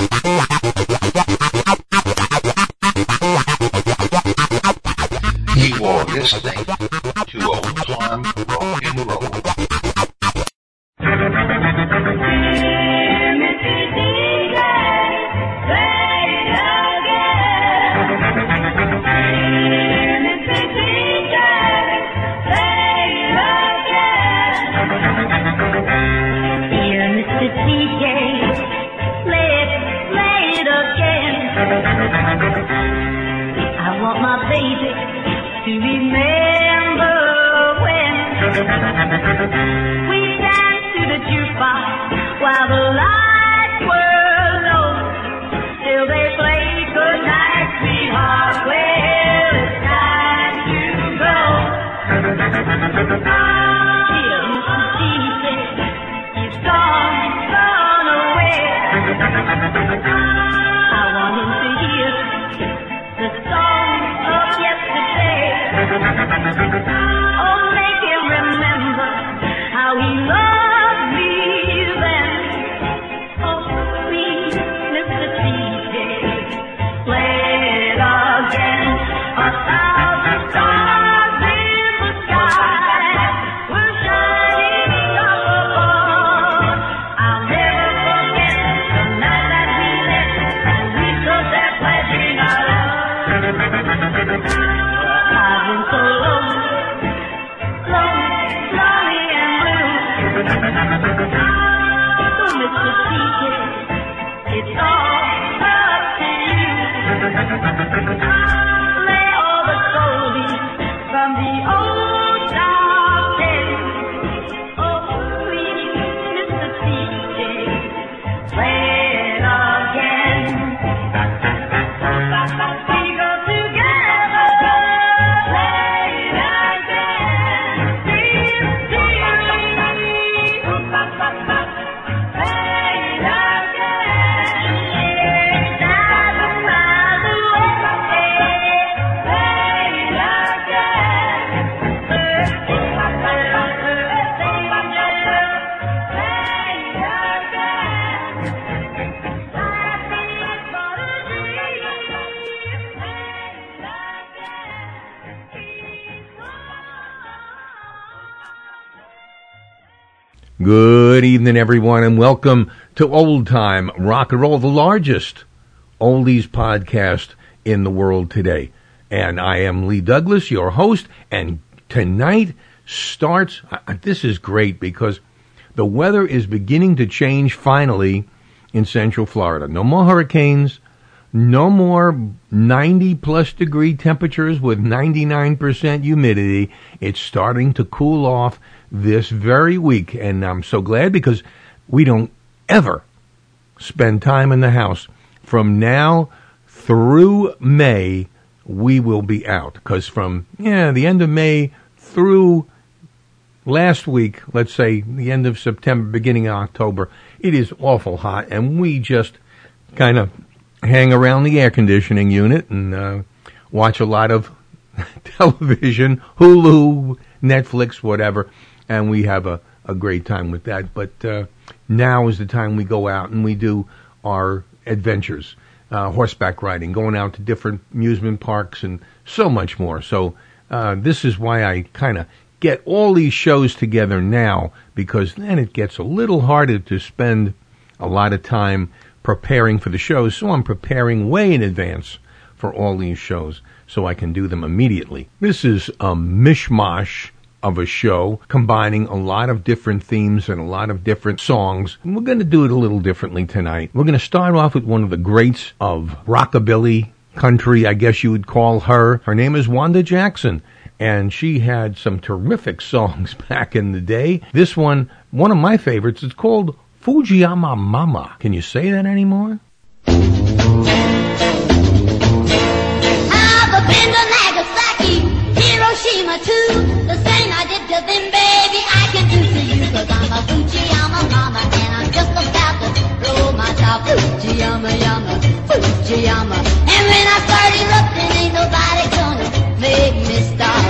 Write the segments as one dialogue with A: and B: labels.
A: You are listening
B: evening, everyone, and welcome to Old Time Rock and Roll, the largest oldies podcast in the world today. And I am Lee Douglas, your host, and tonight starts, uh, this is great because the weather is beginning to change finally in Central Florida. No more hurricanes, no more 90 plus degree temperatures with 99% humidity. It's starting to cool off this very week, and I'm so glad because we don't ever spend time in the house. From now through May, we will be out because from yeah the end of May through last week, let's say the end of September, beginning of October, it is awful hot, and we just kind of hang around the air conditioning unit and uh, watch a lot of television, Hulu, Netflix, whatever, and we have a, a great time with that. But uh, now is the time we go out and we do our adventures, uh, horseback riding, going out to different amusement parks, and so much more. So uh, this is why I kind of get all these shows together now because then it gets a little harder to spend a lot of time preparing for the shows. So I'm preparing way in advance for all these shows so I can do them immediately. This is a mishmash of a show combining a lot of different themes and a lot of different songs. And we're going to do it a little differently tonight. We're going to start off with one of the greats of rockabilly country, I guess you would call her. Her name is Wanda Jackson. And she had some terrific songs back in the day. This one, one of my favorites, it's called Fujiyama Mama. Can you say that anymore?
C: I've been to Nagasaki, Hiroshima too. The same I did to them, baby, I can do to you. I'm a Fujiyama mama and I'm just about to my top. Fujiyama, yama, Fujiyama. And when I ain't nobody gonna make me stop.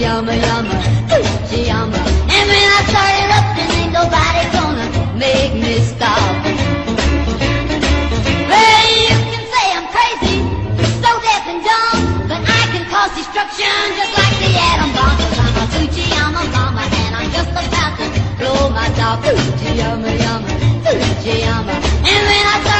C: yama yama, Fujiyama. And when I start it up, erupting, ain't nobody gonna make me stop. Well, you can say I'm crazy, so deaf and dumb, but I can cause destruction just like the atom bomb. Cause I'm a Gucci yama mama, and I'm just about to blow my top. Fujiyama yama, Gucci yama. And when I start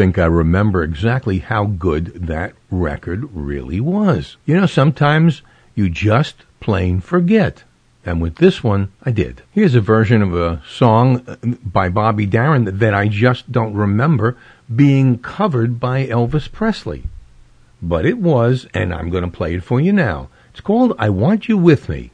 D: think I remember exactly how good that record really was. You know, sometimes you just plain forget. And with this one, I did. Here's a version of a song uh, by Bobby Darin that I just don't remember being covered by Elvis Presley. But it was, and I'm going to play it for you now. It's called I Want You With Me.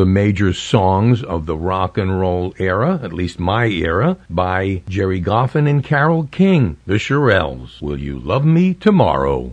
E: the
F: major songs of the rock and roll era, at least my era, by Gerry Goffin and Carole King, the Shirelles. Will you love me tomorrow?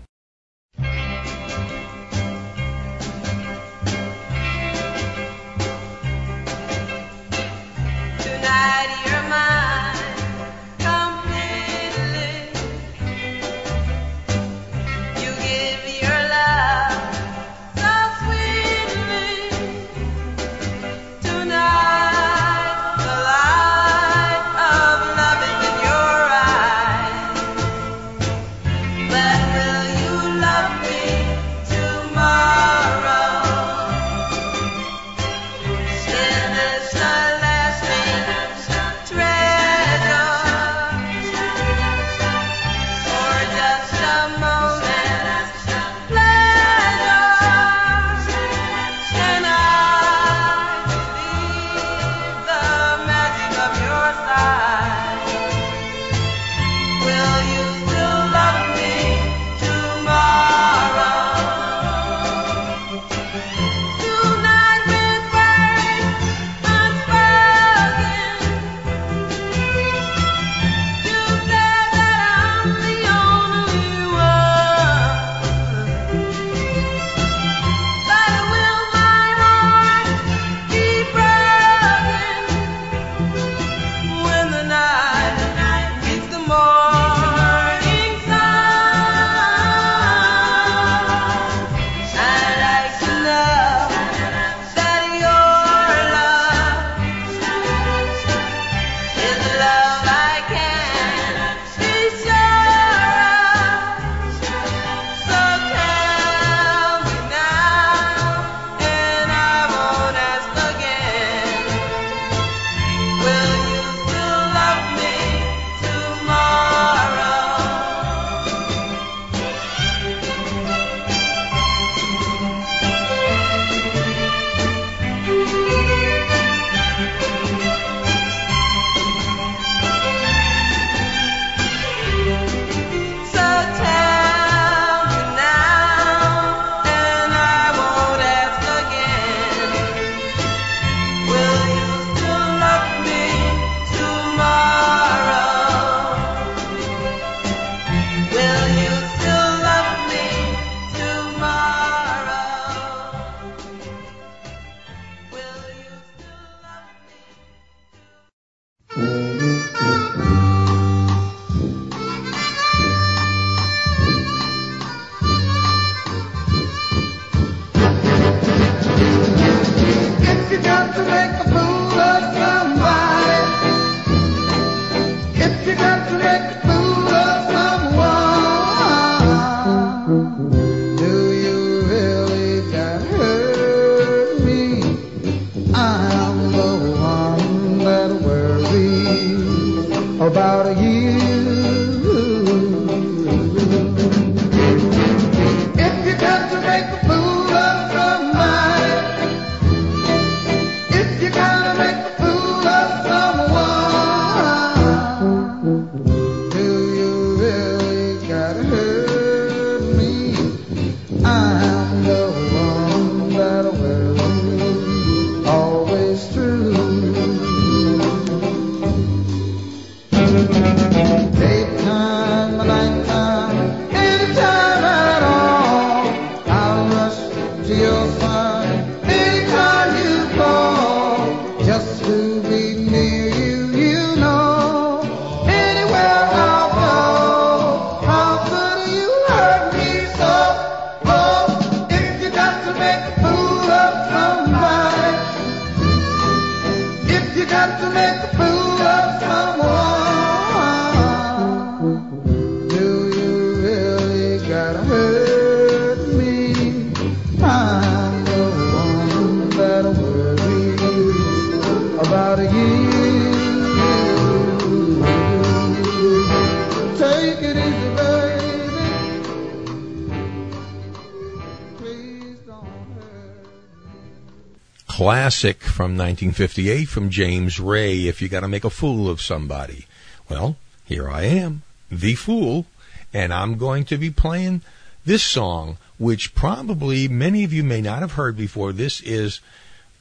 F: classic from 1958 from James Ray, If You Gotta Make a Fool of Somebody. Well, here I am, the fool, and I'm going to be playing this song, which probably many of you may not have heard before. This is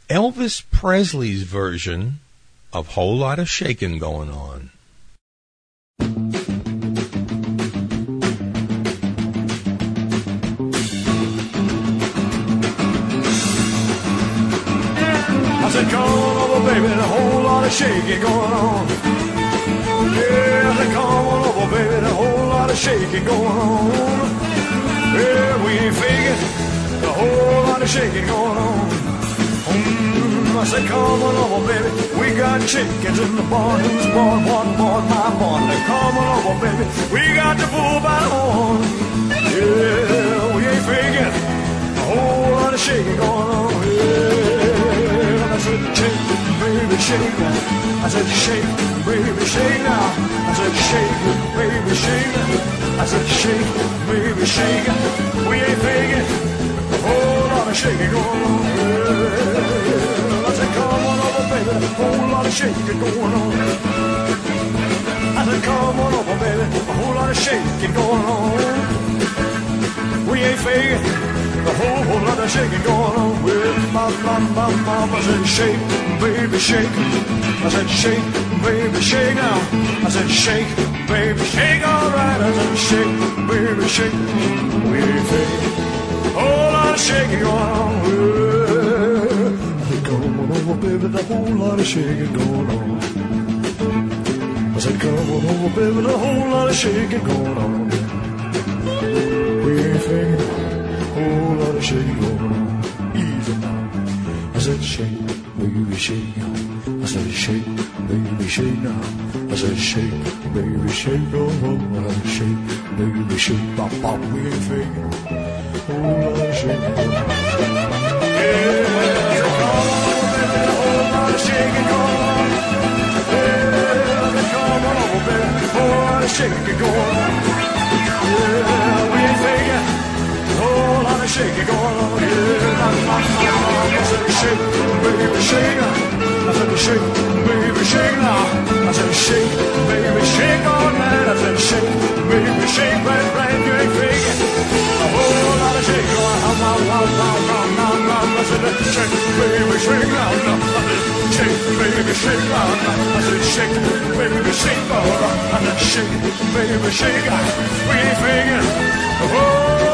B: Elvis Presley's version of Whole Lot of Shakin' Going On.
G: I come on over, baby, a whole lot of shaking going on. Yeah, come on over, baby, a whole lot of shaking going on. Yeah, we ain't faking, a whole lot of shaking going on. Mm, I said, come on over, baby, we got chickens in the barn. Who's born, one born, my born. Now come on over, baby, we got the bull by the horn. Yeah, we ain't faking, a whole lot of shaking going on. Yeah, baby, shake now. I said, shake, baby, shake now. I said, shake, baby, shake. I said, shake, baby, shake. We ain't faking. Whole lot of shaking going on. I said, come on over, baby. A whole lot of shaking going on. I said, come on over, baby. A whole lot of shaking going on. We ain't faking. The whole, whole lot of shaking going on with my, my, my, mama said shake, baby, shake. I said shake, baby, shake now. I said shake, baby, shake, all right. I said shake, baby, shake. We ain't. A whole lot of shaking going on. with- I said come on over, baby, the whole lot of shaking going on. I said come on over, baby, the whole lot of shaking going on. Faking whole lot of shake going on. Easy now. I said shake, baby, shake now. I said shake, baby, shake now. I said shake, baby, shake, oh, oh, I said shake, baby, shake, bop, bop, we ain't faking. Whole lot of shake going on. Yeah, whole lot of shaking going on. Yeah, come on baby, whole lot of shaking going on. Yeah, ain't. Whole lot of shaking going on here. Shake, baby, shake. I said shake, baby, shake now. I said shake, baby, shake all night. I said shake, baby, shake right, right. You ain't faking. A whole lot of shaking going on. Now, now, now, now, now, now. I said shake, baby, shake now. I said shake, baby, shake now. I said shake, baby, shake all right. I said shake, baby, shake. We ain't faking. Oh.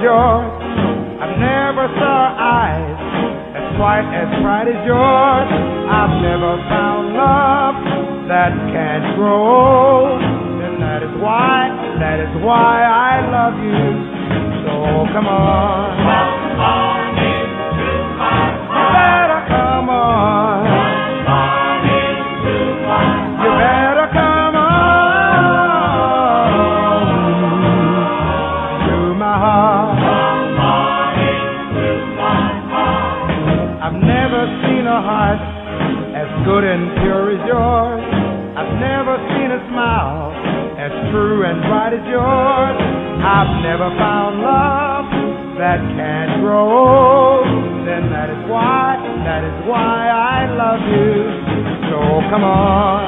H: Yours. I've never saw eyes that's quite as bright as yours. I've never found love that can grow. And that is why, that is why I love you. So come on. And bright as yours. I've never found love that can grow. Then that is why, that is why I love you. So come on.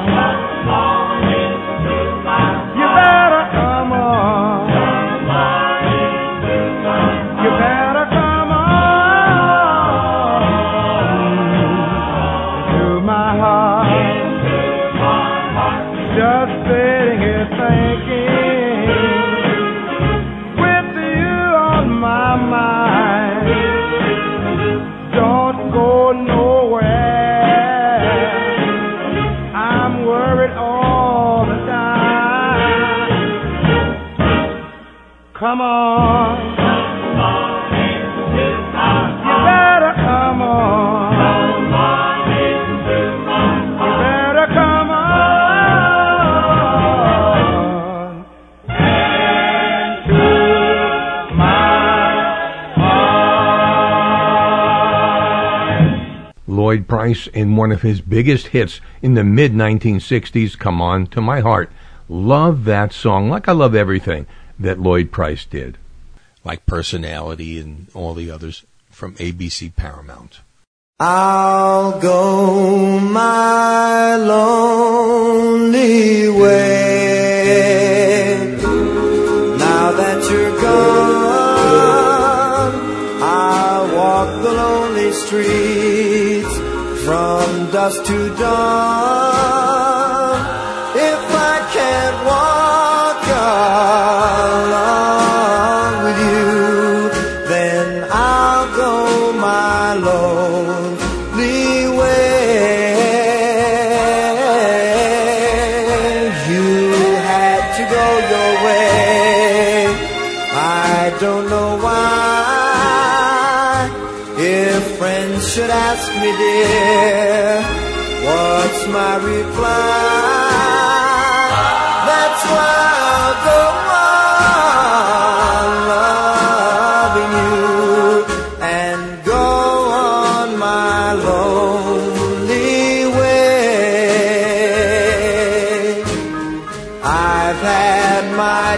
B: Lloyd Price in one of his biggest hits in the mid 1960s, Come Into My Heart. Love that song, like I love everything that Lloyd Price did. Like Personality and all the others from ABC Paramount.
I: I'll go my lonely way. To dawn. If I can't walk along with you, then I'll go my lonely way. You had to go your way. I don't know why. If friends should ask me, dear,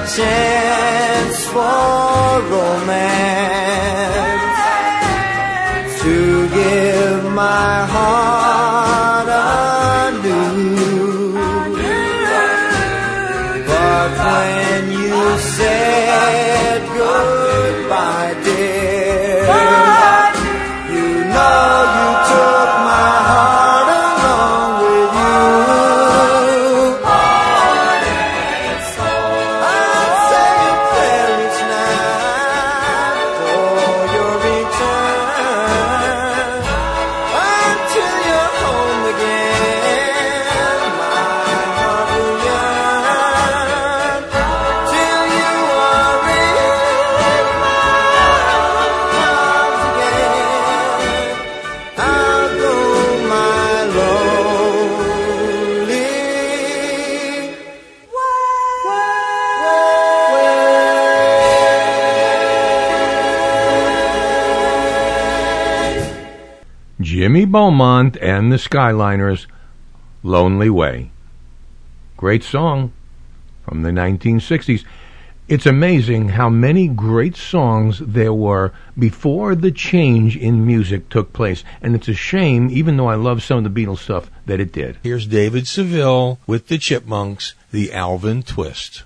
I: chance for romance
B: Beaumont and the Skyliners, Lonely Way. Great song from the 1960s. It's amazing how many great songs there were before the change in music took place. And it's a shame, even though I love some of the Beatles stuff, that it did. Here's David Seville with the Chipmunks, the Alvin Twist.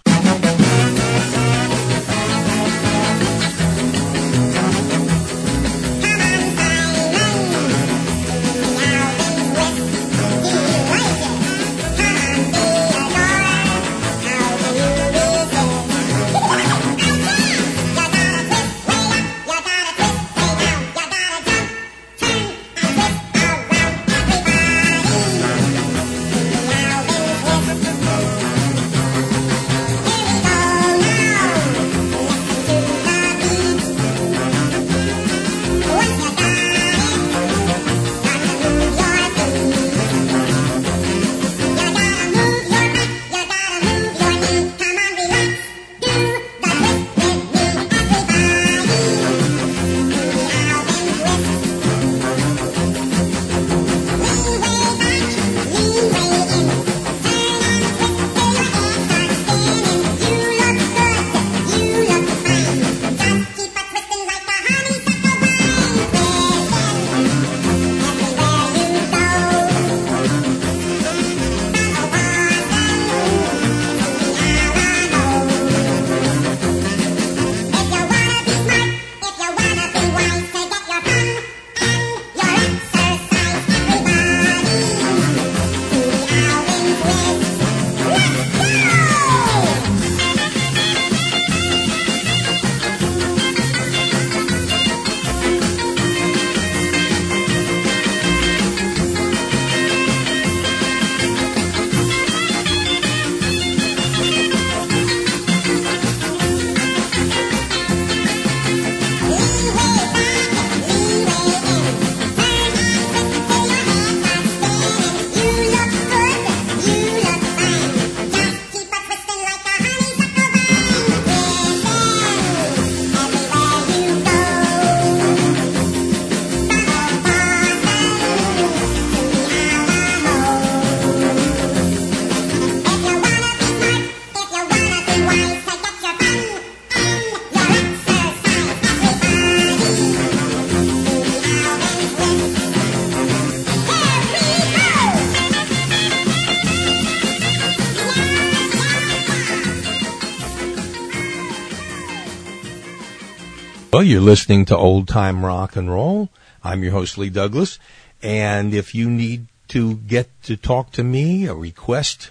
B: You're listening to Old Time Rock and Roll. I'm your host, Lee Douglas. And if you need to get to talk to me, a request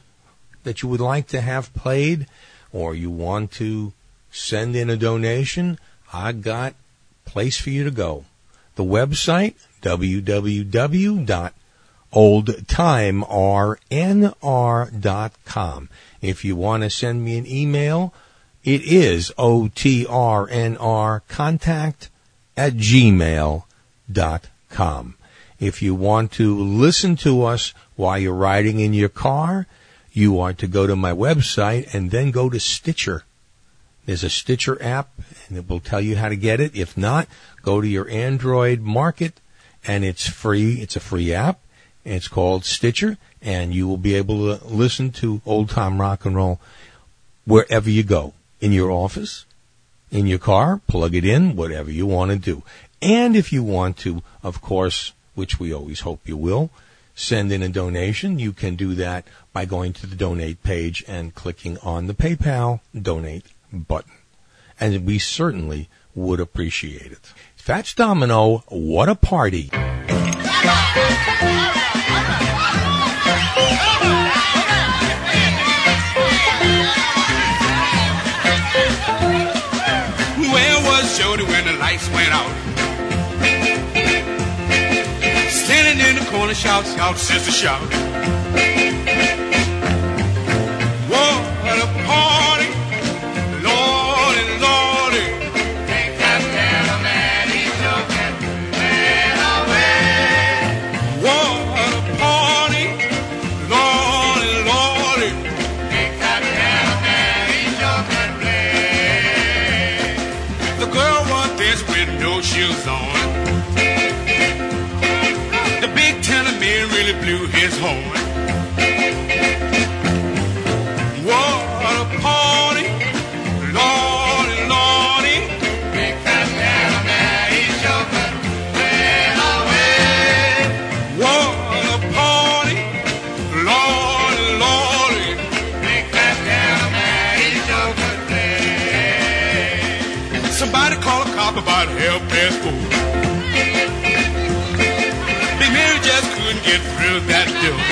B: that you would like to have played, or you want to send in a donation, I got place for you to go. The website, www.oldtimernr.com. If you want to send me an email, it is OTRNR contact at gmail.com. If you want to listen to us while you're riding in your car, you are to go to my website and then go to Stitcher. There's a Stitcher app and it will tell you how to get it. If not, go to your Android market and it's free. It's a free app. It's called Stitcher and you will be able to listen to old time rock and roll wherever you go. In your office, in your car, plug it in, whatever you want to do. And if you want to, of course, which we always hope you will, send in a donation, you can do that by going to the donate page and clicking on the PayPal donate button. And we certainly would appreciate it. Fats Domino, what a party.
J: out? Standing in the corner, shout, shout, sister, shout. What a party! Blew that door.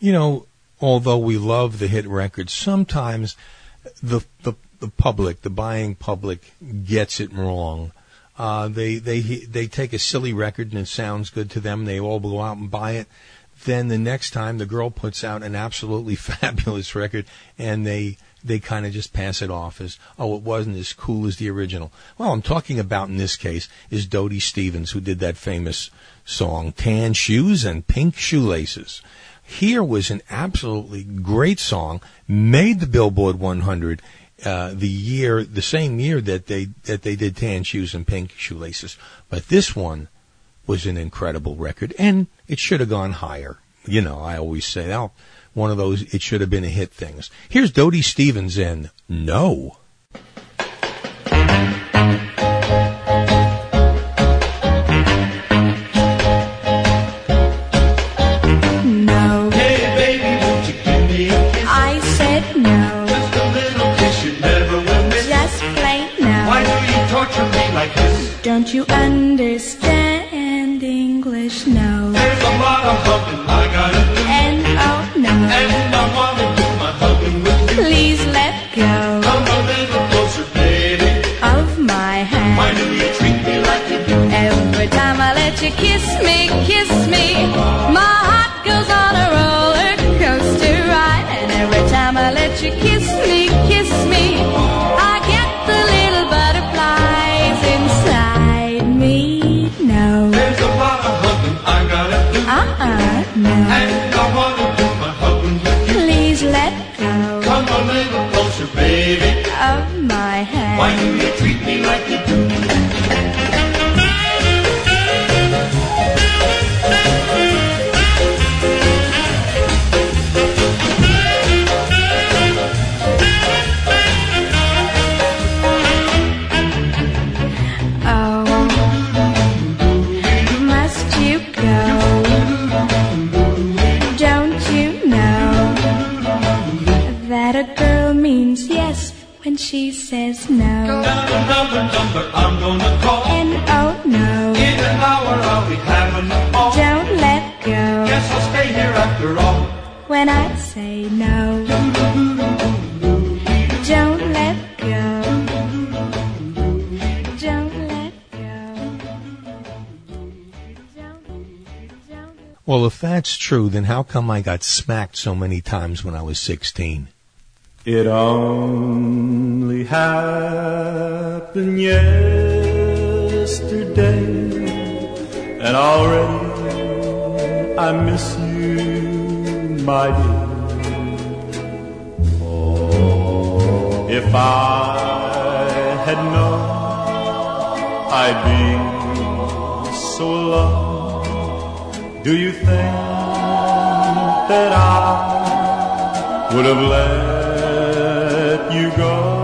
B: You know, although we love the hit records, sometimes the the the public, the buying public, gets it wrong. Uh, they they they take a silly record and it sounds good to them. They all go out and buy it. Then the next time the girl puts out an absolutely fabulous record, and they they kind of just pass it off as oh it wasn't as cool as the original. Well, I'm talking about in this case is Dodie Stevens who did that famous song "Tan Shoes and Pink Shoelaces." Here was an absolutely great song, made the Billboard 100 uh, the year, the same year that they that they did Tan Shoes and Pink Shoelaces. But this one was an incredible record, and it should have gone higher. You know, I always say, oh, one of those it should have been a hit things. Here's Dodie Stevens in No.
K: No.
L: You
K: understand English? No.
L: There's a lot of hugging I gotta do,
K: And oh no.
L: and I wanna do my hugging with you.
K: Please let go
L: Come a little closer, baby.
K: of my hand.
L: Why do you treat me like you do?
K: Every time I let you kiss me, kiss me, my
L: Why do you treat me like you do? Number, number, number, I'm gonna call.
K: And oh no,
L: In an hour I'll be having a ball.
K: don't let go
L: Guess I'll stay here after all.
K: when I say no. Don't let go. Don't let go. Don't, don't.
B: Well, if that's true, then how come I got smacked so many times when I was 16?
M: It only happened yesterday, and already I miss you, my dear. If I had known I'd be so alone, do you think that I would have let you go?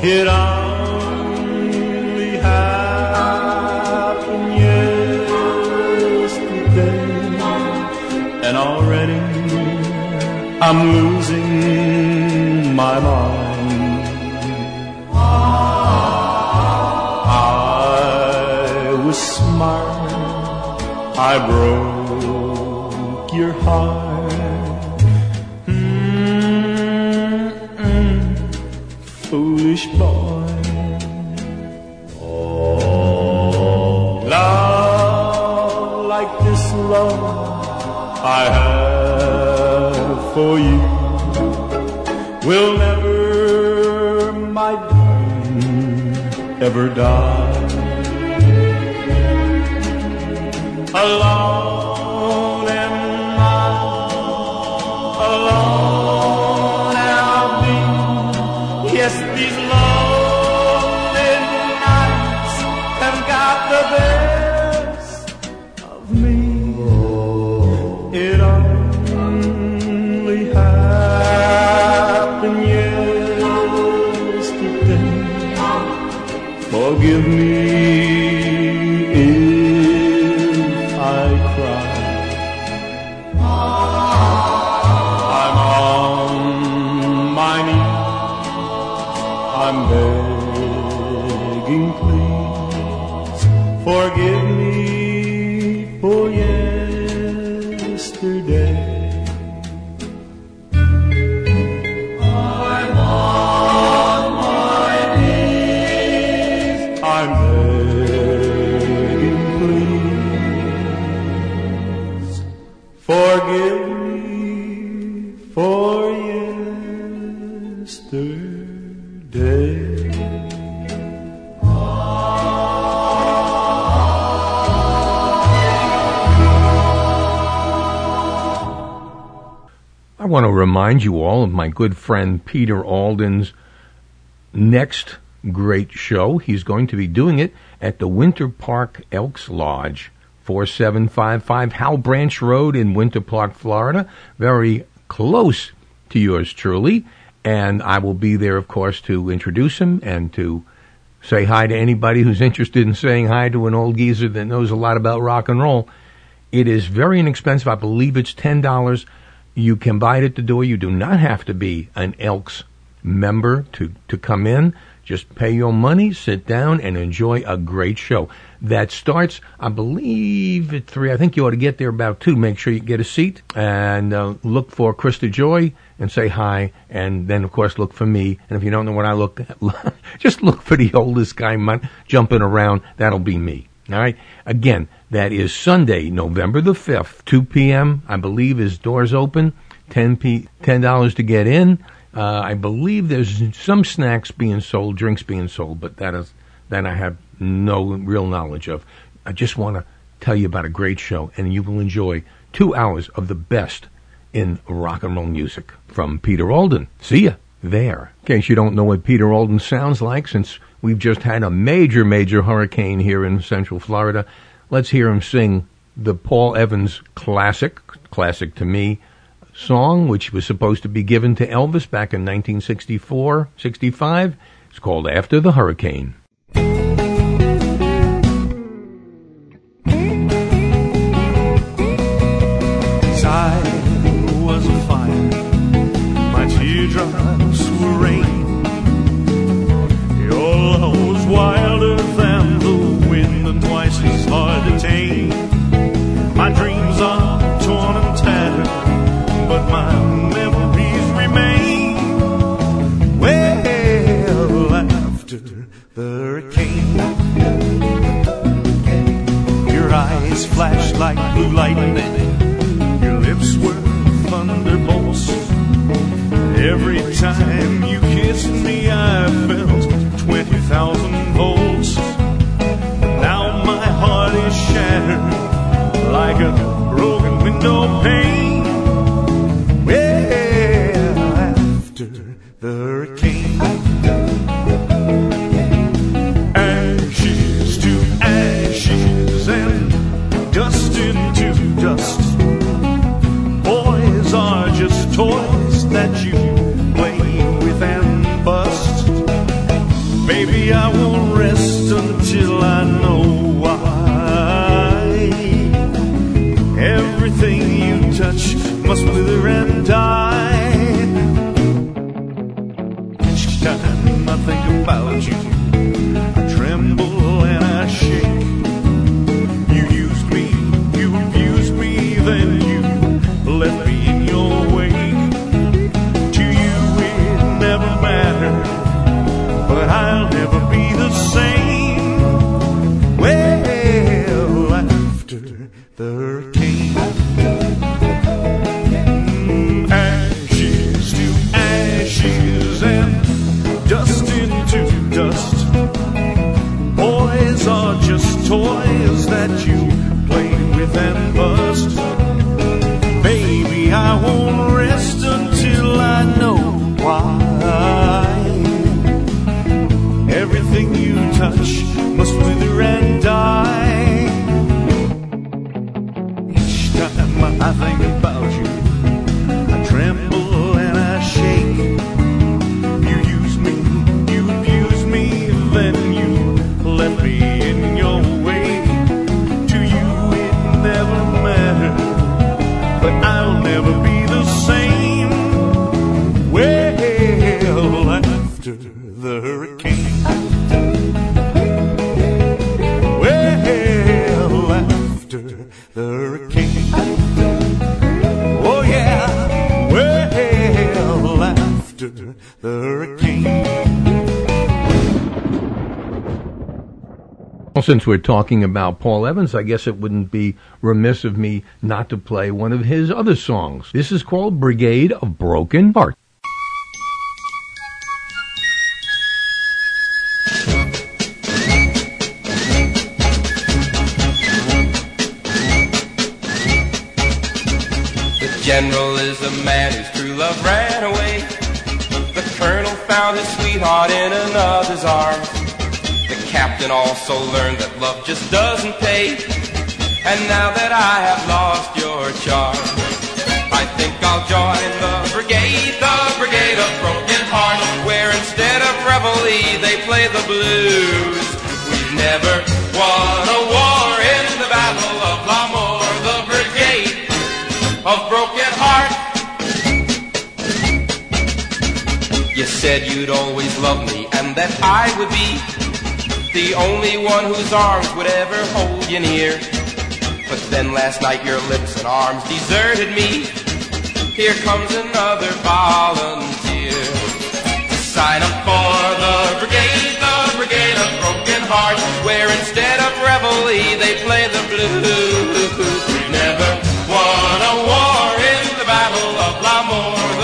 M: It only happened yesterday, and already I'm losing my mind. I was smart, I broke your heart. Foolish boy. Oh, love like this love I have for you will never, my darling, ever die. Alone
B: remind you all of my good friend Peter Alden's next great show. He's going to be doing it at the Winter Park Elks Lodge, 4755 Howell Branch Road in Winter Park, Florida. Very close to yours truly. And I will be there, of course, to introduce him and to say hi to anybody who's interested in saying hi to an old geezer that knows a lot about rock and roll. It is very inexpensive. I believe it's ten dollars. You can buy it at the door. You do not have to be an Elks member to, to come in. Just pay your money, sit down, and enjoy a great show. That starts, I believe, at three. I think you ought to get there about two. Make sure you get a seat and uh, look for Krista Joy and say hi. And then, of course, look for me. And if you don't know what I look, just look for the oldest guy jumping around. That'll be me. All right. Again, that is Sunday, November the 5th, 2 p.m. I believe is doors open. 10 p, $10 to get in. Uh, I believe there's some snacks being sold, drinks being sold, but that is, that I have no real knowledge of. I just want to tell you about a great show and you will enjoy two hours of the best in rock and roll music from Peter Alden. See ya there. In case you don't know what Peter Alden sounds like, since we've just had a major, major hurricane here in Central Florida, let's hear him sing the Paul Evans classic, classic to me, song, which was supposed to be given to Elvis back in 1964, 65. It's called After the Hurricane.
G: Flashed like blue lightning.
B: Since we're talking about Paul Evans, I guess it wouldn't be remiss of me not to play one of his other songs. This is called Brigade of Broken Heart.
N: Also learned that love just doesn't pay. And now that I have lost your charm, I think I'll join the brigade, the brigade of broken hearts, where instead of reveille they play the blues. We've never won a war in the battle of L'amour, the brigade of broken hearts. You said you'd always love me and that I would be the only one whose arms would ever hold you near. But then last night your lips and arms deserted me. Here comes another volunteer sign up for the brigade, the brigade of broken hearts, where instead of reveille they play the blues. Never won a war in the battle of L'amour,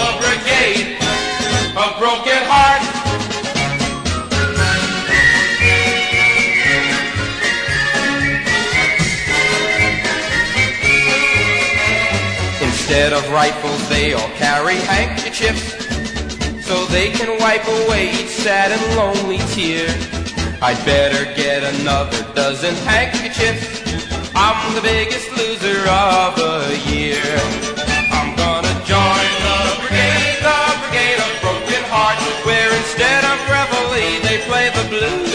N: Instead of rifles, they all carry handkerchiefs so they can wipe away each sad and lonely tear. I'd better get another dozen handkerchiefs. I'm the biggest loser of the year. I'm gonna join the brigade, the brigade of broken hearts, where instead of reveille they play the blues.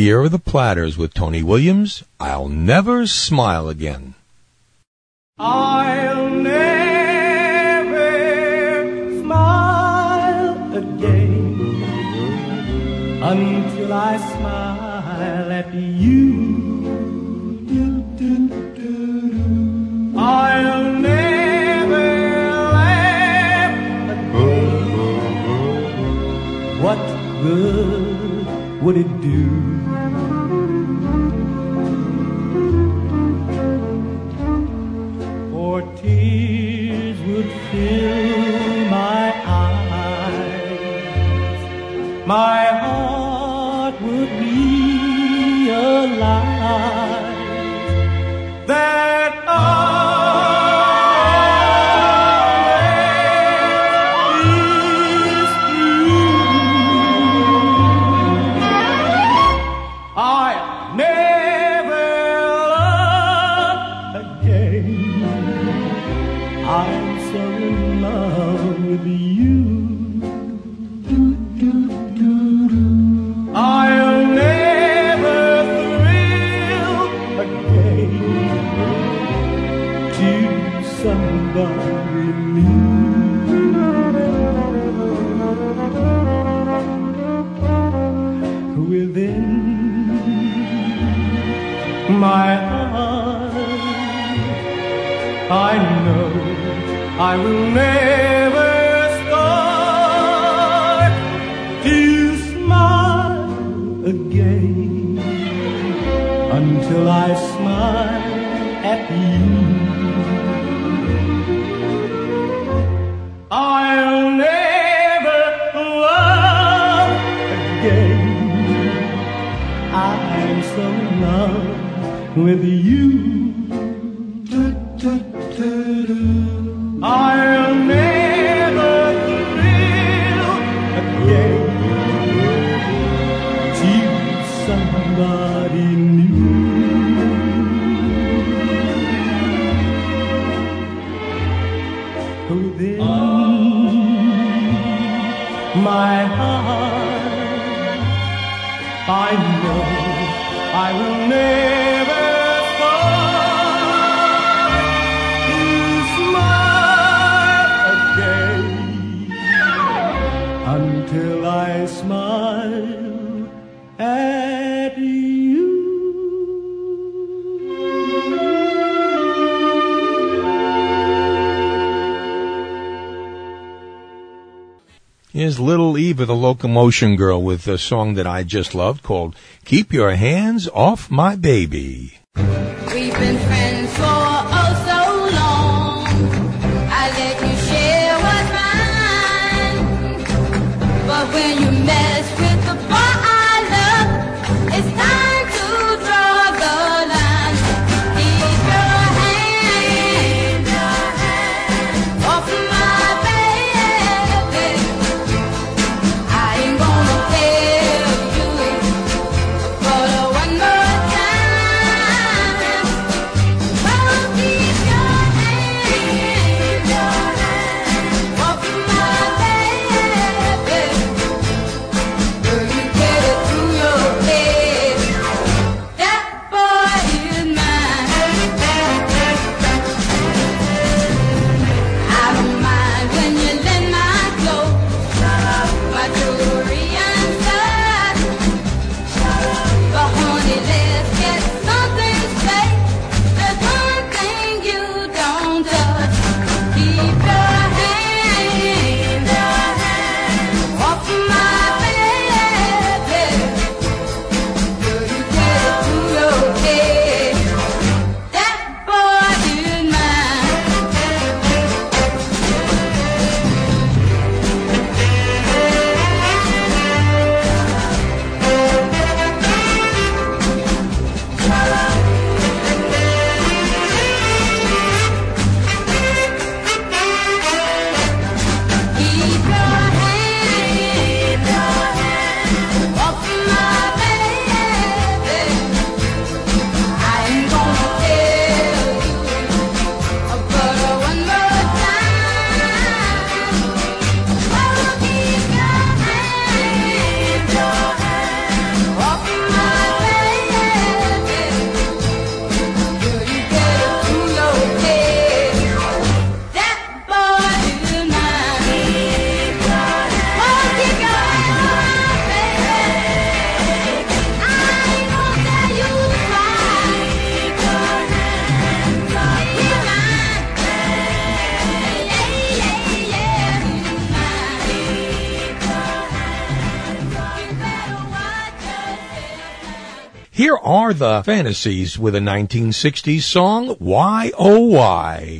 B: Here are the platters with Tony Williams. I'll never smile again.
O: I'll never smile again until I smile at you. I'll never laugh again. What good would it do? My I will never
B: Here's Little Eva, the locomotion girl, with a song that I just loved called Keep Your Hands Off My Baby.
O: Fantasies with a 1960s song, Why Oh Why.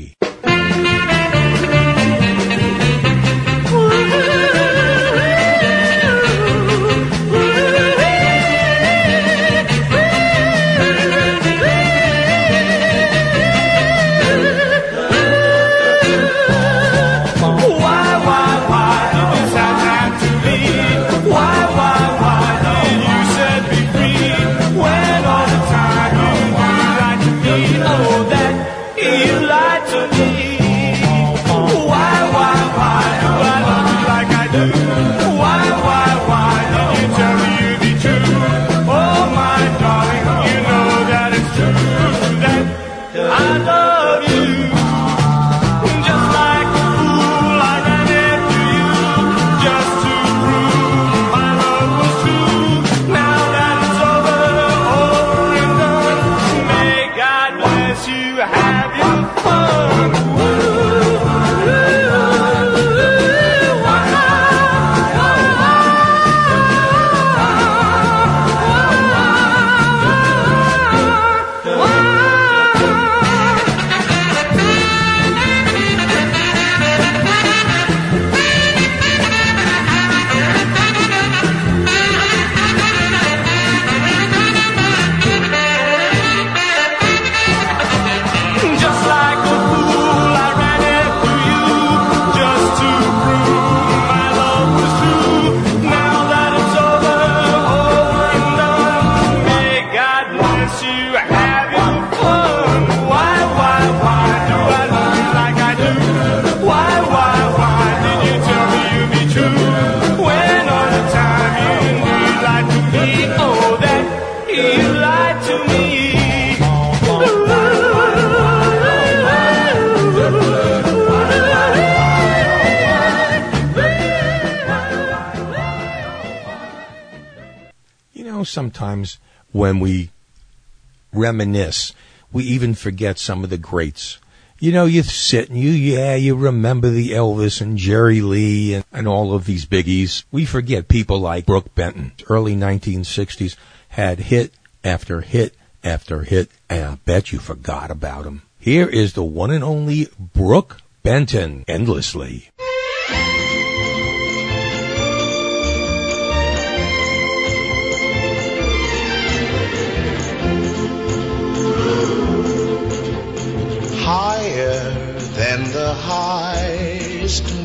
O: Reminisce, we even forget some of the greats. You know, you sit and you, yeah, you remember the Elvis and Jerry Lee and, and all of these biggies. We forget people like Brook Benton, early 1960s, had hit after hit after hit, and I bet you forgot about him. Here is the one and only Brook Benton, Endlessly.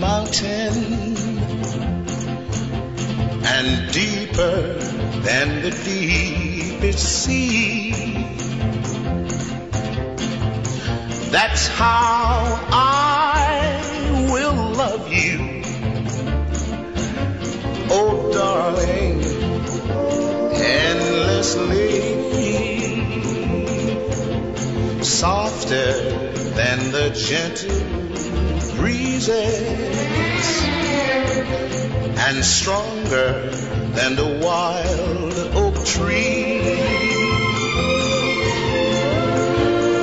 P: Mountain and deeper than the deepest sea. That's how I will love you. Oh, darling, endlessly softer than the gentle breezes and stronger than the wild oak tree.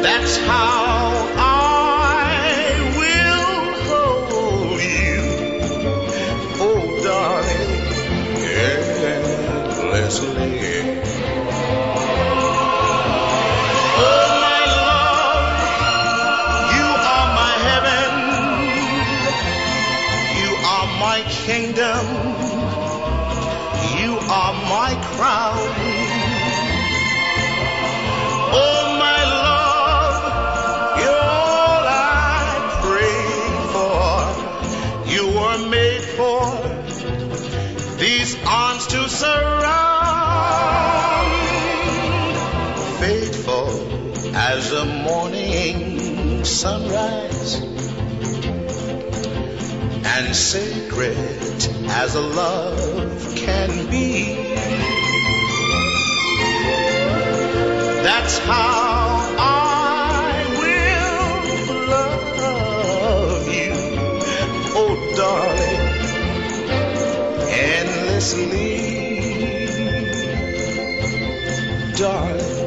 P: That's how I will hold you, oh darling, endlessly. My crown. Oh, my love, you're all I pray for. You were made for these arms to surround faithful as the morning sunrise, and sacred as a love can be. That's how I will love you, oh darling, endlessly, darling.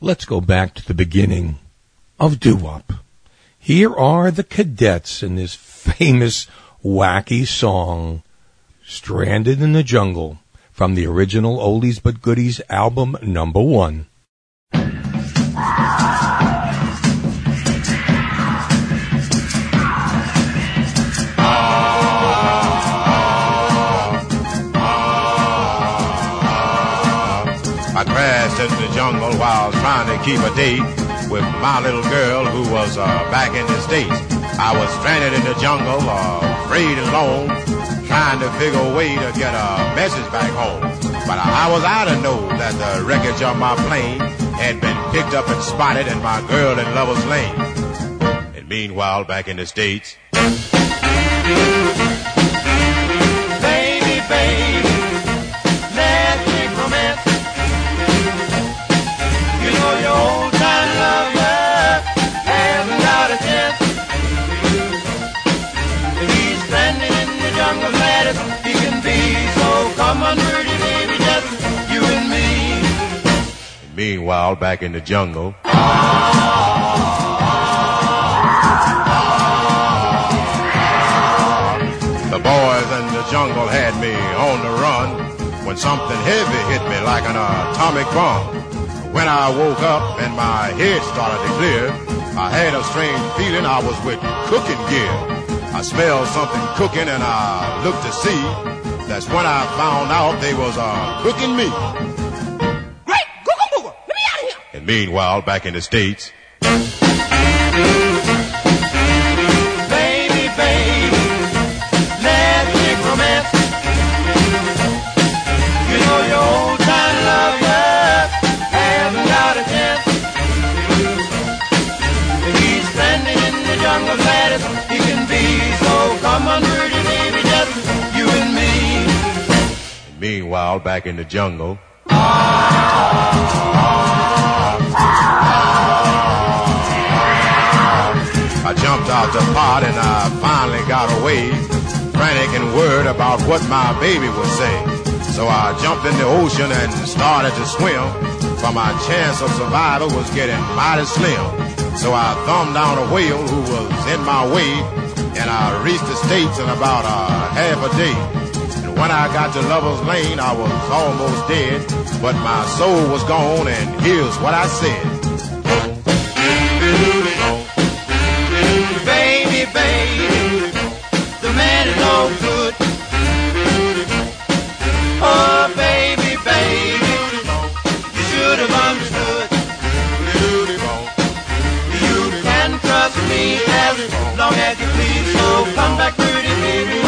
O: Let's go back to the beginning of doo-wop.
B: Here are the cadets in this famous wacky song, Stranded in the Jungle, from the original Oldies But Goodies album number one.
Q: I crashed into the jungle while trying to keep a date with my little girl who was uh, back in the States. I was stranded in the jungle, uh, afraid and alone, trying to figure a way to get a message back home. But I was out to know that the wreckage of my plane had been picked up and spotted and my girl in Lover's Lane. And meanwhile, back in the States,
G: me.
Q: meanwhile, back in the jungle. The boys in the jungle had me on the run when something heavy hit me like an atomic bomb. When I woke up and my head started to clear, I had a strange feeling I was with cooking gear. I smelled something cooking and I looked to see. That's when I found out they was uh, cooking me. Meanwhile, back in the States,
G: Baby, baby, romance. You know your old time lover hasn't got a chance. He's standing in the jungle he can be. So come on, pretty baby, just you and me.
Q: meanwhile, back in the jungle. I jumped out the pot and I finally got away, frantic and worried about what my baby would say. So I jumped in the ocean and started to swim, for my chance of survival was getting mighty slim. So I thumbed down a whale who was in my way, and I reached the States in about a half a day. And when I got to Lover's Lane, I was almost dead, but my soul was gone, and here's what I said.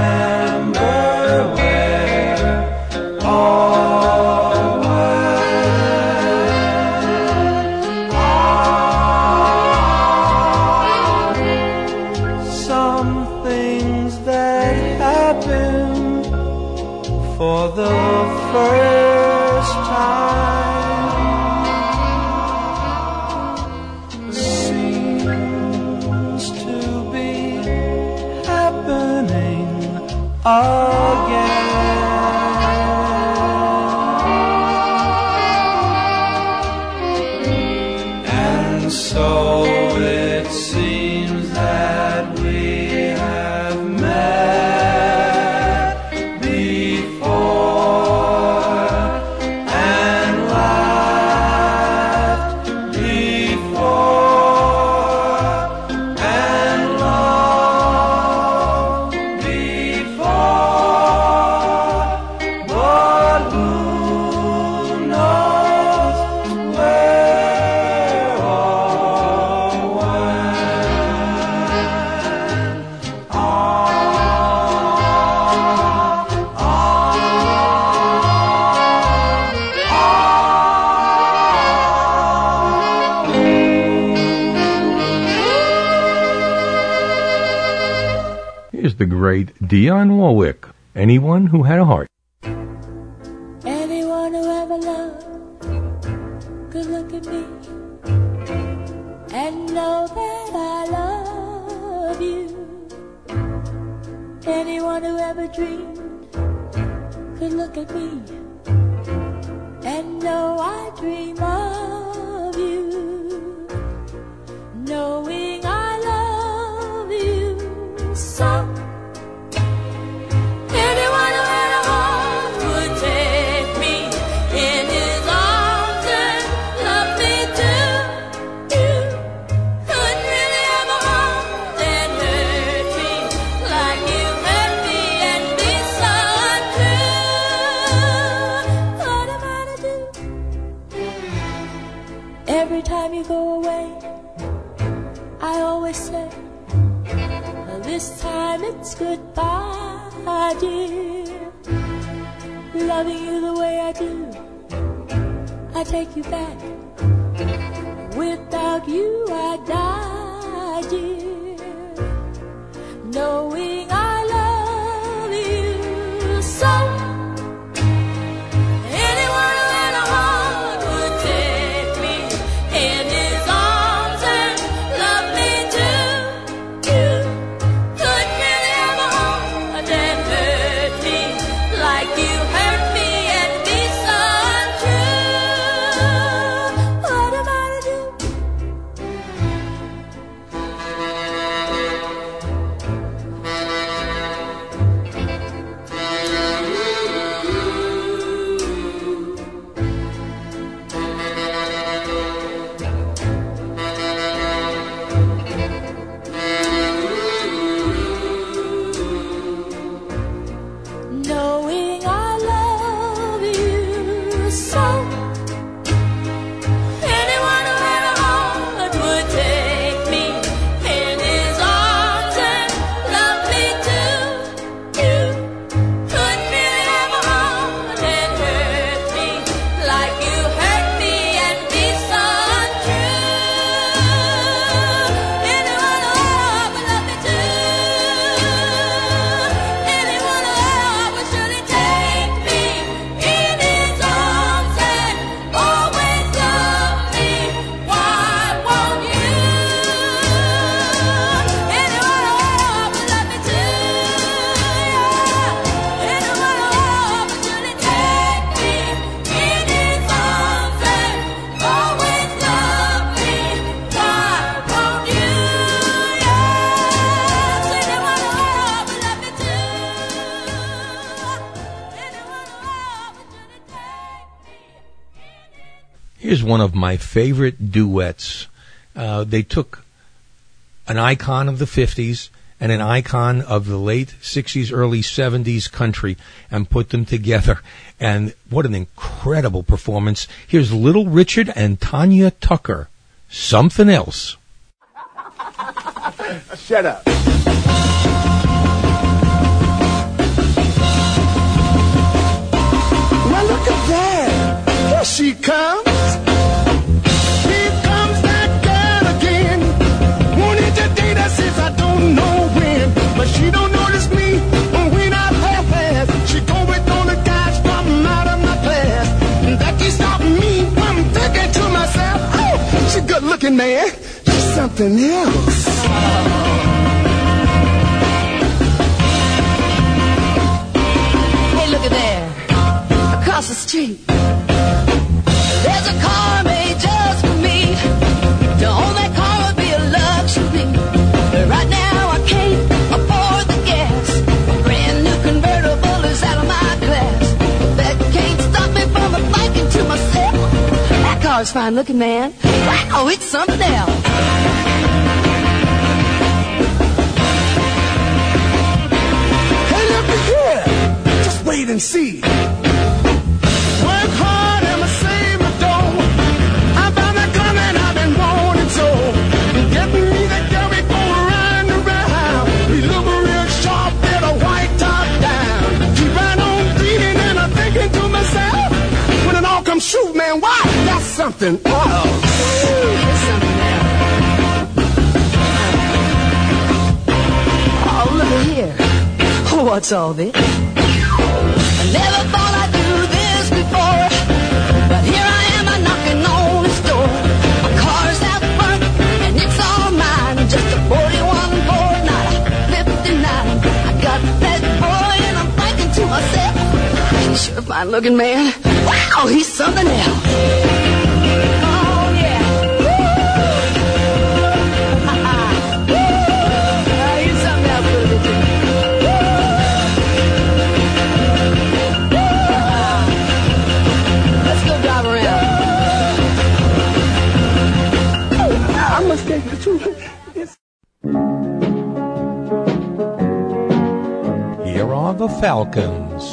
R: Hashem. Dionne Warwick, anyone who had a heart. one of my favorite duets. Uh, they took an icon of the 50s and an icon of the late 60s, early 70s country and put them together. And what an incredible performance. Here's Little Richard and Tanya Tucker. Something else.
S: Shut up. Well, look at that. Here she comes.
T: Looking man. You're something else.
U: Hey, look at there. Across the street. There's a car made just for me. To own that car would be a luxury. Car's fine looking, man. Wow, it's something else.
T: Hey, look here. Just wait and see. Something.
U: It's something else. Oh, look here. What's all this? I never thought I'd do this before. But here I am, I'm knocking on his door. My car's out front, and it's all mine. Just a 41 Ford, not a 59. I got that boy, and I'm thinking to myself, sure fine looking man. Wow, he's something else.
F: Are the Falcons.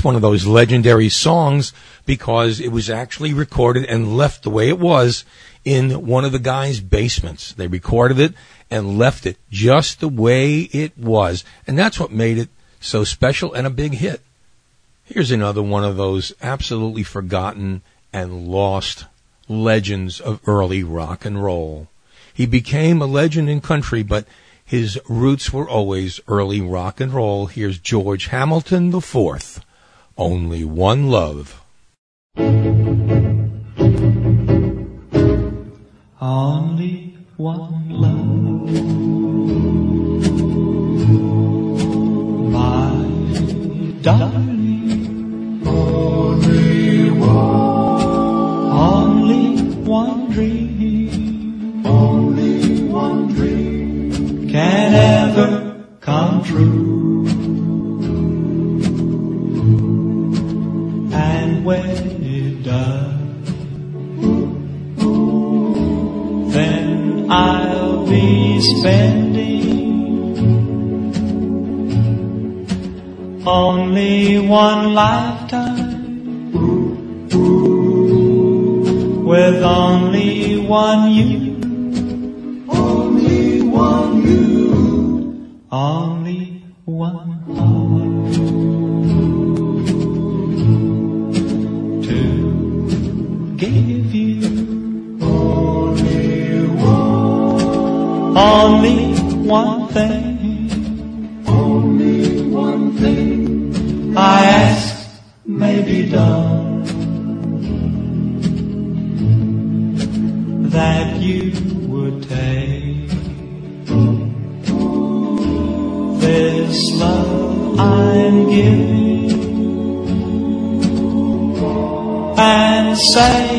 F: That's one of those legendary songs because it was actually recorded and left the way it was in one of the guys' basements. They recorded it and left it just the way it was. And that's what made it so special and a big hit. Here's another one of those absolutely forgotten and lost legends of early rock and roll. He became a legend in country, but his roots were always early rock and roll. Here's George Hamilton IV. Only One Love.
M: Only one love, my darling. Only one, only one dream, only one dream can ever come true. When it does, then I'll be spending only one lifetime with only one you. Only one you. Only one Only one thing. Only one thing. I ask may be done. that you would take this love I'm giving and say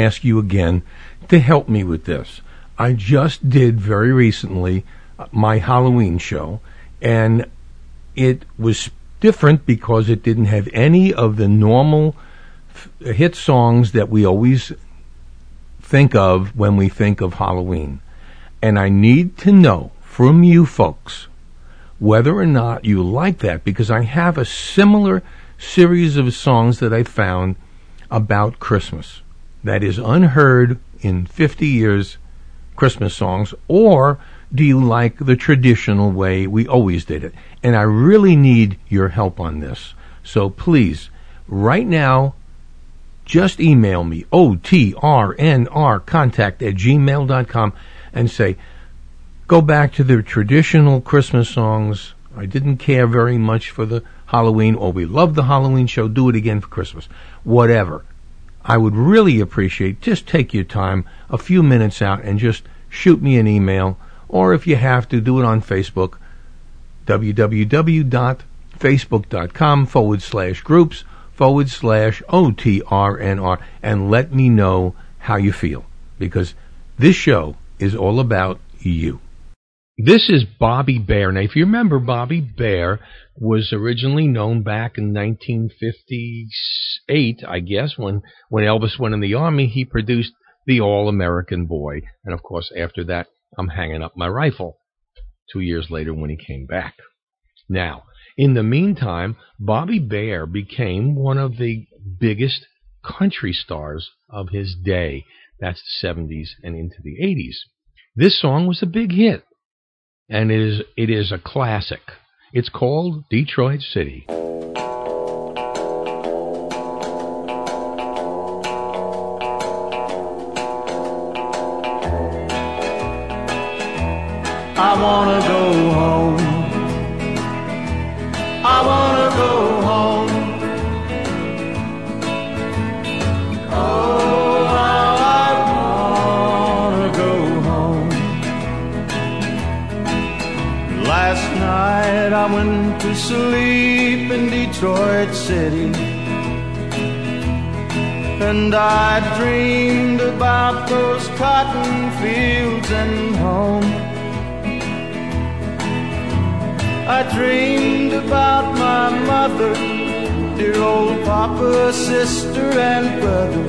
M: ask you
B: again to help me with this. I just did very recently uh, my Halloween show, and it was different because it didn't have any of the normal f- hit songs that we always think of when we think of Halloween. And I need to know from you folks whether or not you like that because I have a similar series of songs that I found about Christmas that is unheard in 50 years Christmas songs or do you like the traditional way we always did it? And I really need your help on this. So please, right now, just email me, O-T-R-N-R, contact at gmail.com, and say, go back to the traditional Christmas songs. I didn't care very much for the Halloween, or we love the Halloween show, do it again for Christmas. Whatever. I would really appreciate, just take your time, a few minutes out, and just shoot me an email, or if you have to, do it on Facebook, www.facebook.com forward slash groups forward slash OTRNR, and let me know how you feel, because this show is all about you. This is Bobby Bare. Now, if you remember, Bobby Bare was originally known back in 1958, I guess, when, when Elvis went in the Army, he produced The All American Boy. And of course, after that, I'm hanging up my rifle two years later when he came back. Now, in the meantime, Bobby Bear became one of the biggest country stars of his day. That's the 70s and into the 80s. This song was a big hit, and it is, it is a classic. It's called Detroit City.
O: I wanna go home. I wanna sleep in Detroit City. And I dreamed about those cotton fields and home. I dreamed about my mother, dear old papa, sister, and brother.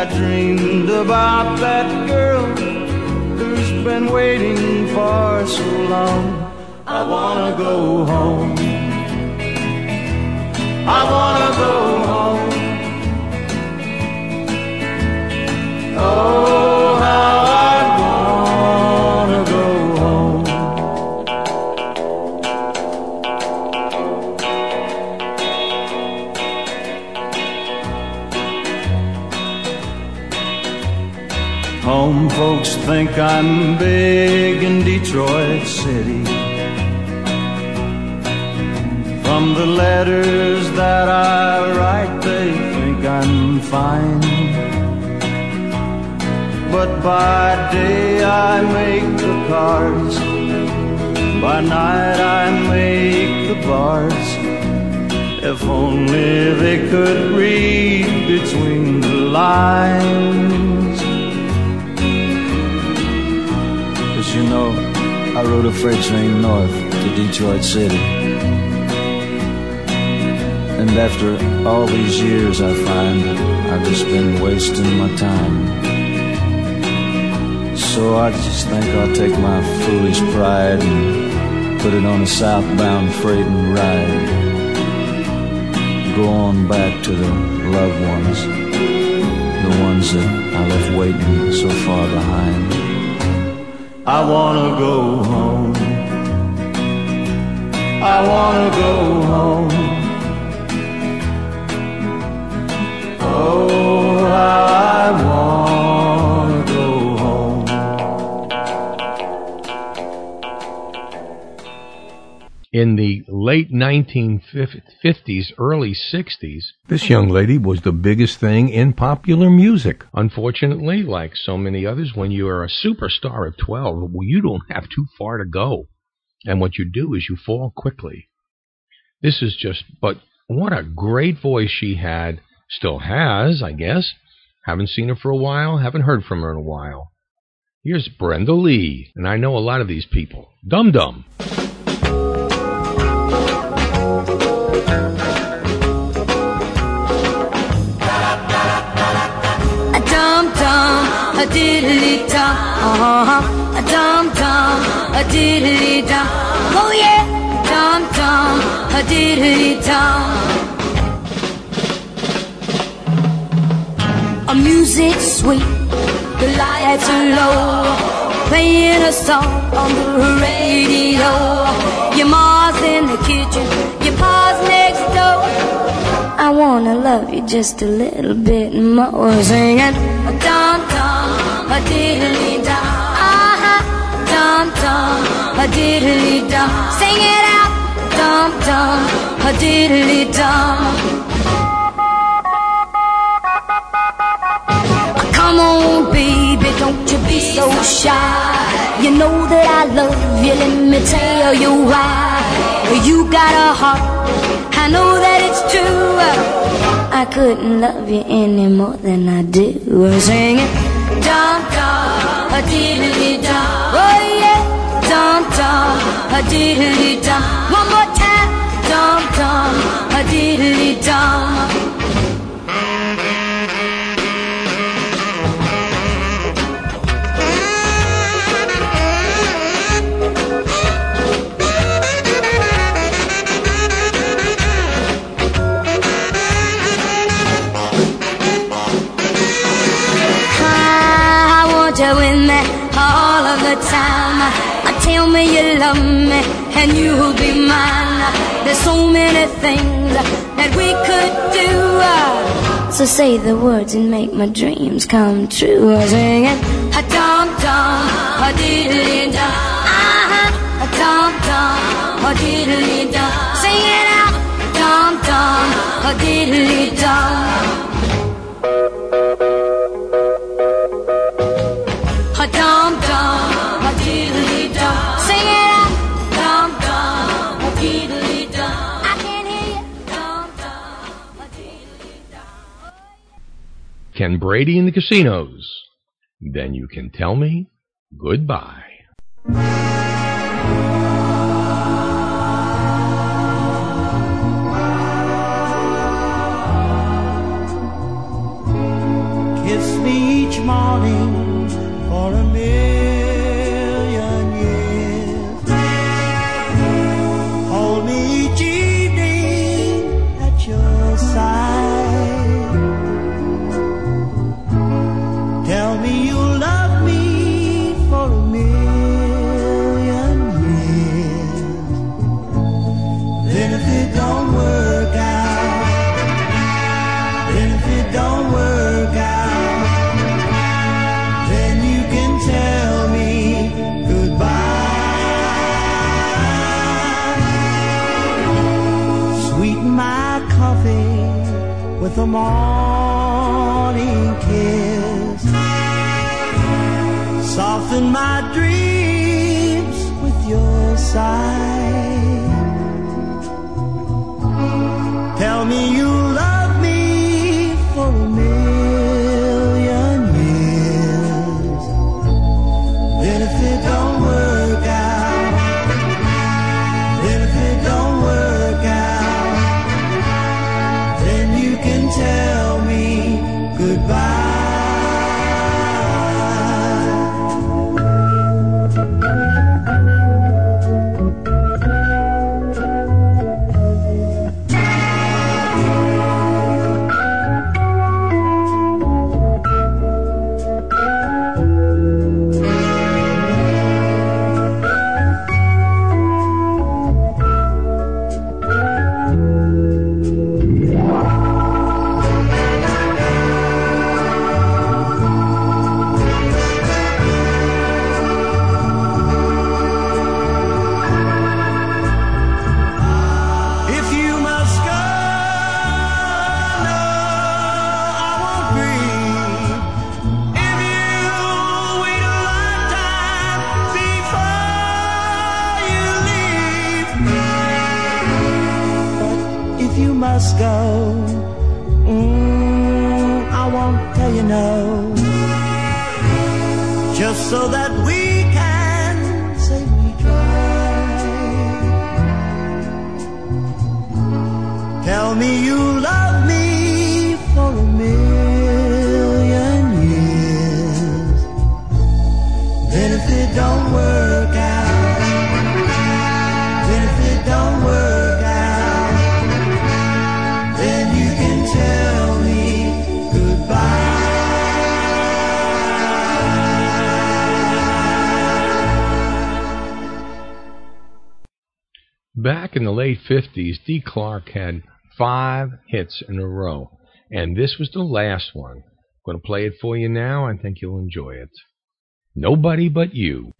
O: I dreamed about that girl who's been waiting for so long. I wanna go home. I wanna go home. Oh, how I wanna go home. Home folks think I'm big in Detroit City. The letters that I write, they think I'm fine. But by day I make the cards, by night I make the bars. If only they could read between the lines. Cause you know, I rode a freight train north to Detroit City. And after all these years, I find I've just been wasting my time. So I just think I'll take my foolish pride and put it on a southbound freight and ride. Go on back to the loved ones, the ones that I left waiting so far behind. I wanna go home. I wanna go home.
B: In the late 1950s, early 60s, this young lady was the biggest thing in popular music. Unfortunately, like so many others, when you are a superstar at 12, well, you don't have too far to go. And what you do is you fall quickly. This is just, but what a great voice she had. Still has, I guess. Haven't seen her for a while, haven't heard from her in a while. Here's Brenda Lee, and I know a lot of these people. Dum Dum.
R: A diddly dum, uh-huh. A dum dum, a diddly dum. Oh yeah, dum dum, a diddly dum. A music sweet, the lights are low, playing a song on the radio. Your ma's in the kitchen, your pa's next door. I wanna love you just a little bit more. Singing a dum dum, a diddly dum, uh-huh. Dum dum, a diddly dum. Sing it out, dum dum, a diddly dum. Come on, baby, don't you be so shy. You know that I love you, let me tell you why. You got a heart, I know that it's true. I couldn't love you any more than I do. Sing it, dum dum, a diddly dum. Oh yeah, dum dum, a diddly dum. One more time, dum dum, a diddly dum. Time. Uh, Tell me you love me and you'll be mine. There's so many things that we could do. Uh, So say the words and make my dreams come true. Sing it, a dum dum, a diddly dum. Uh-huh, a dum dum, a diddly dum. Sing it out, dum dum, a diddly dum.
B: Ken Brady in the casinos,
V: then you can tell me goodbye.
I: Kiss me each morning for morning kiss. Soften my dreams with your sigh. Tell me you
V: 50s, Dee Clark had five hits in a row, and this was the last one. I'm going to play it for you now. I think you'll enjoy it. Nobody but you.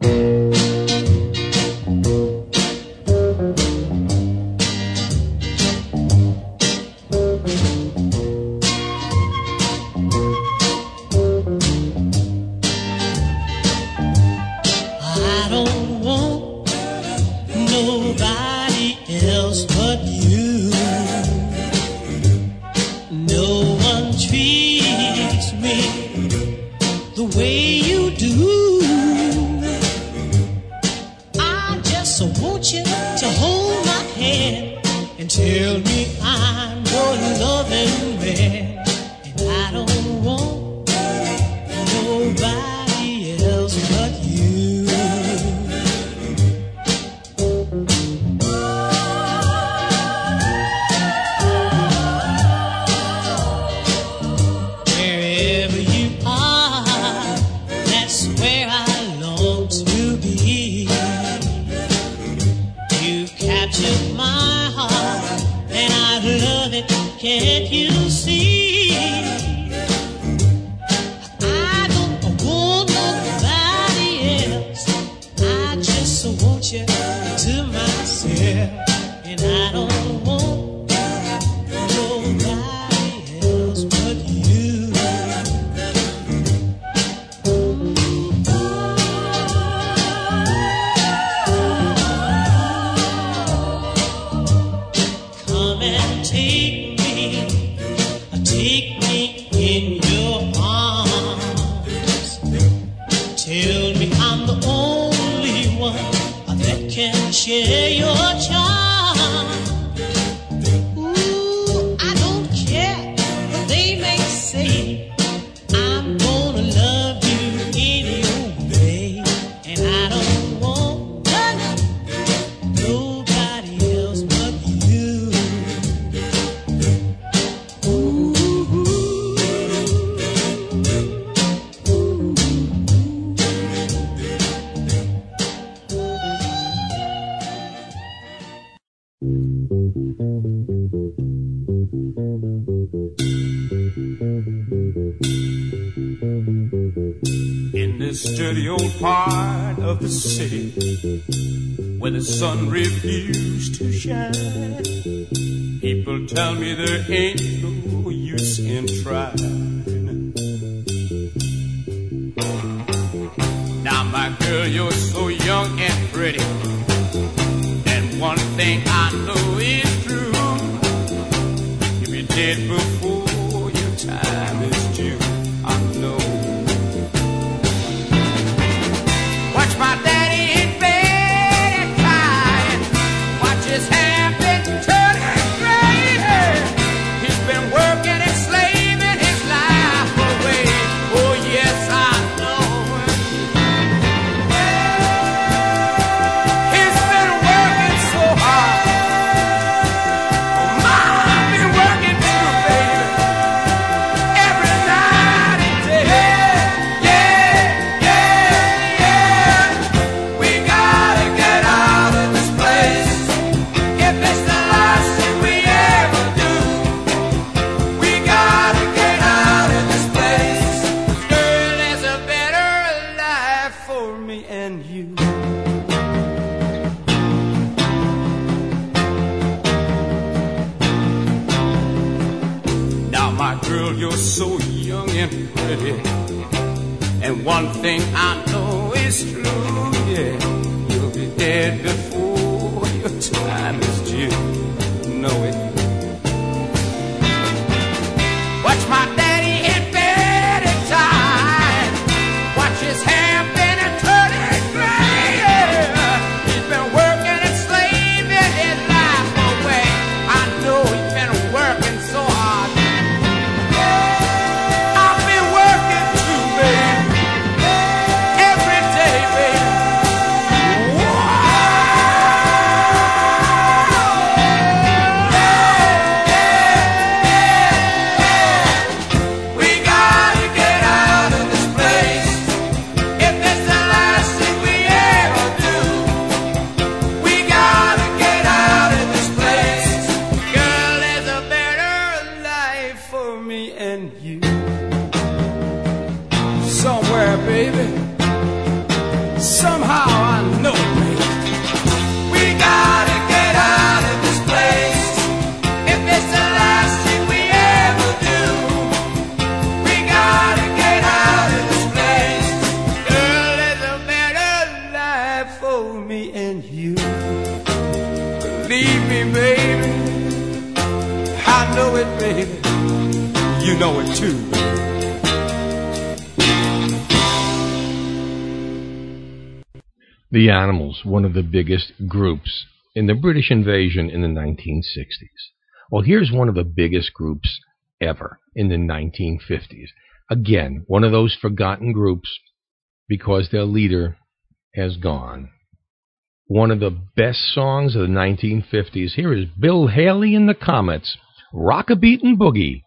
O: Where the sun refused to shine. People tell me there ain't no use in trying. Now, my girl, you're so young and pretty. And one thing I know is true. If you're dead before
B: One of the biggest groups in the British invasion in the 1960s. Well, here's one of the biggest groups ever in the 1950s. Again, one of those forgotten groups because their leader has gone. One of the best songs of the 1950s. Here is Bill Haley and the Comets, Rock-a-Beatin' Boogie.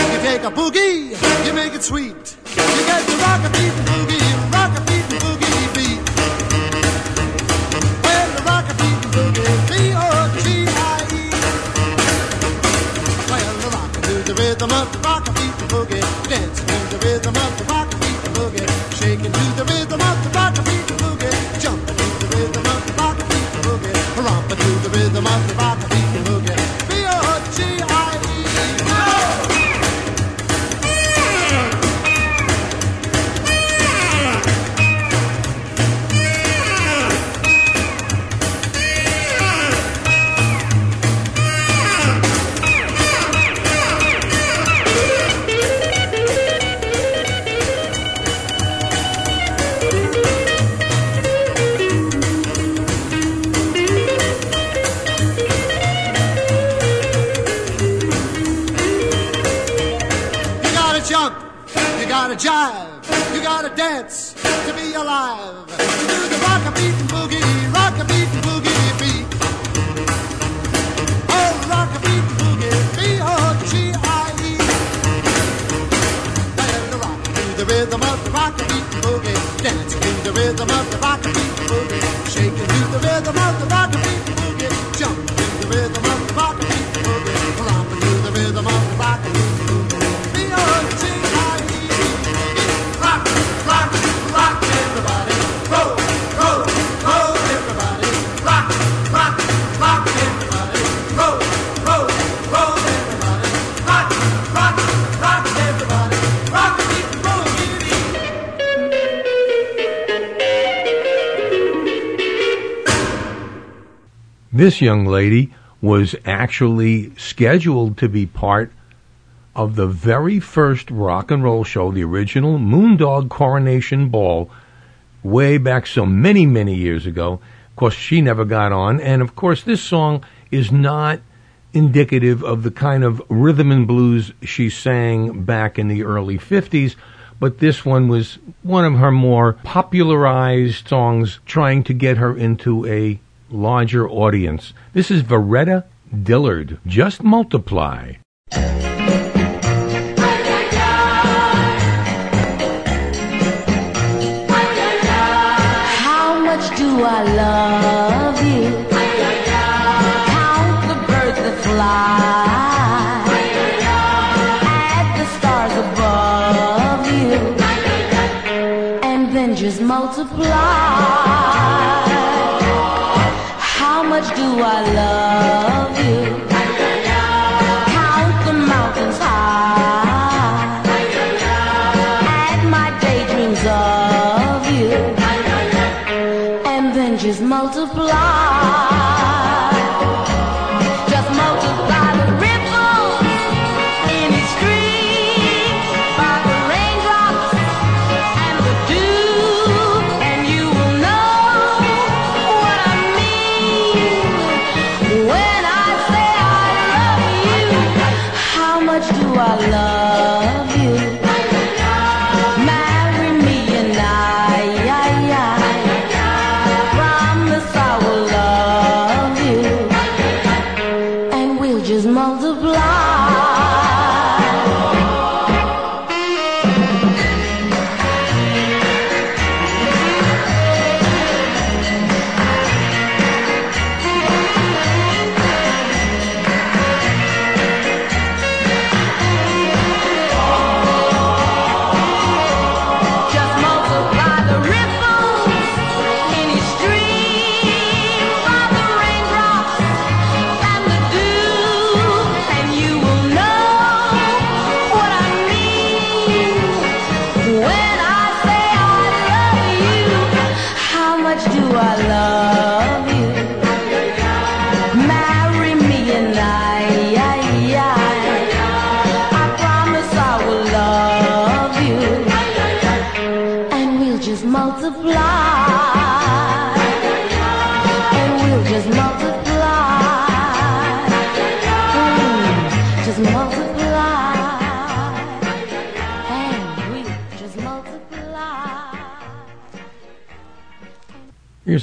W: You take a boogie, you make it sweet. You get the rock-a-beatin' boogie, rock-a-beatin' boogie beat. Well, the rock-a-beatin' boogie, B-O-G-I-E. Well, the rock to the rhythm of the rock-a-beatin' boogie, dancing to the rhythm of the rock-a-beatin' boogie, shaking to the rhythm of the rock-a-beatin' boogie, jumping to the rhythm of the rock-a-beatin' boogie, romping to the rhythm of the rock
B: This young lady was actually scheduled to be part of the very first rock and roll show, the original Moondog Coronation Ball, way back so many, many years ago. Of course, she never got on, and of course, this song is not indicative of the kind of rhythm and blues she sang back in the early 50s, but this one was one of her more popularized songs trying to get her into a larger audience. This is Varetta Dillard. Just multiply.
R: How much do I love you? Count the birds that fly. Add I love you?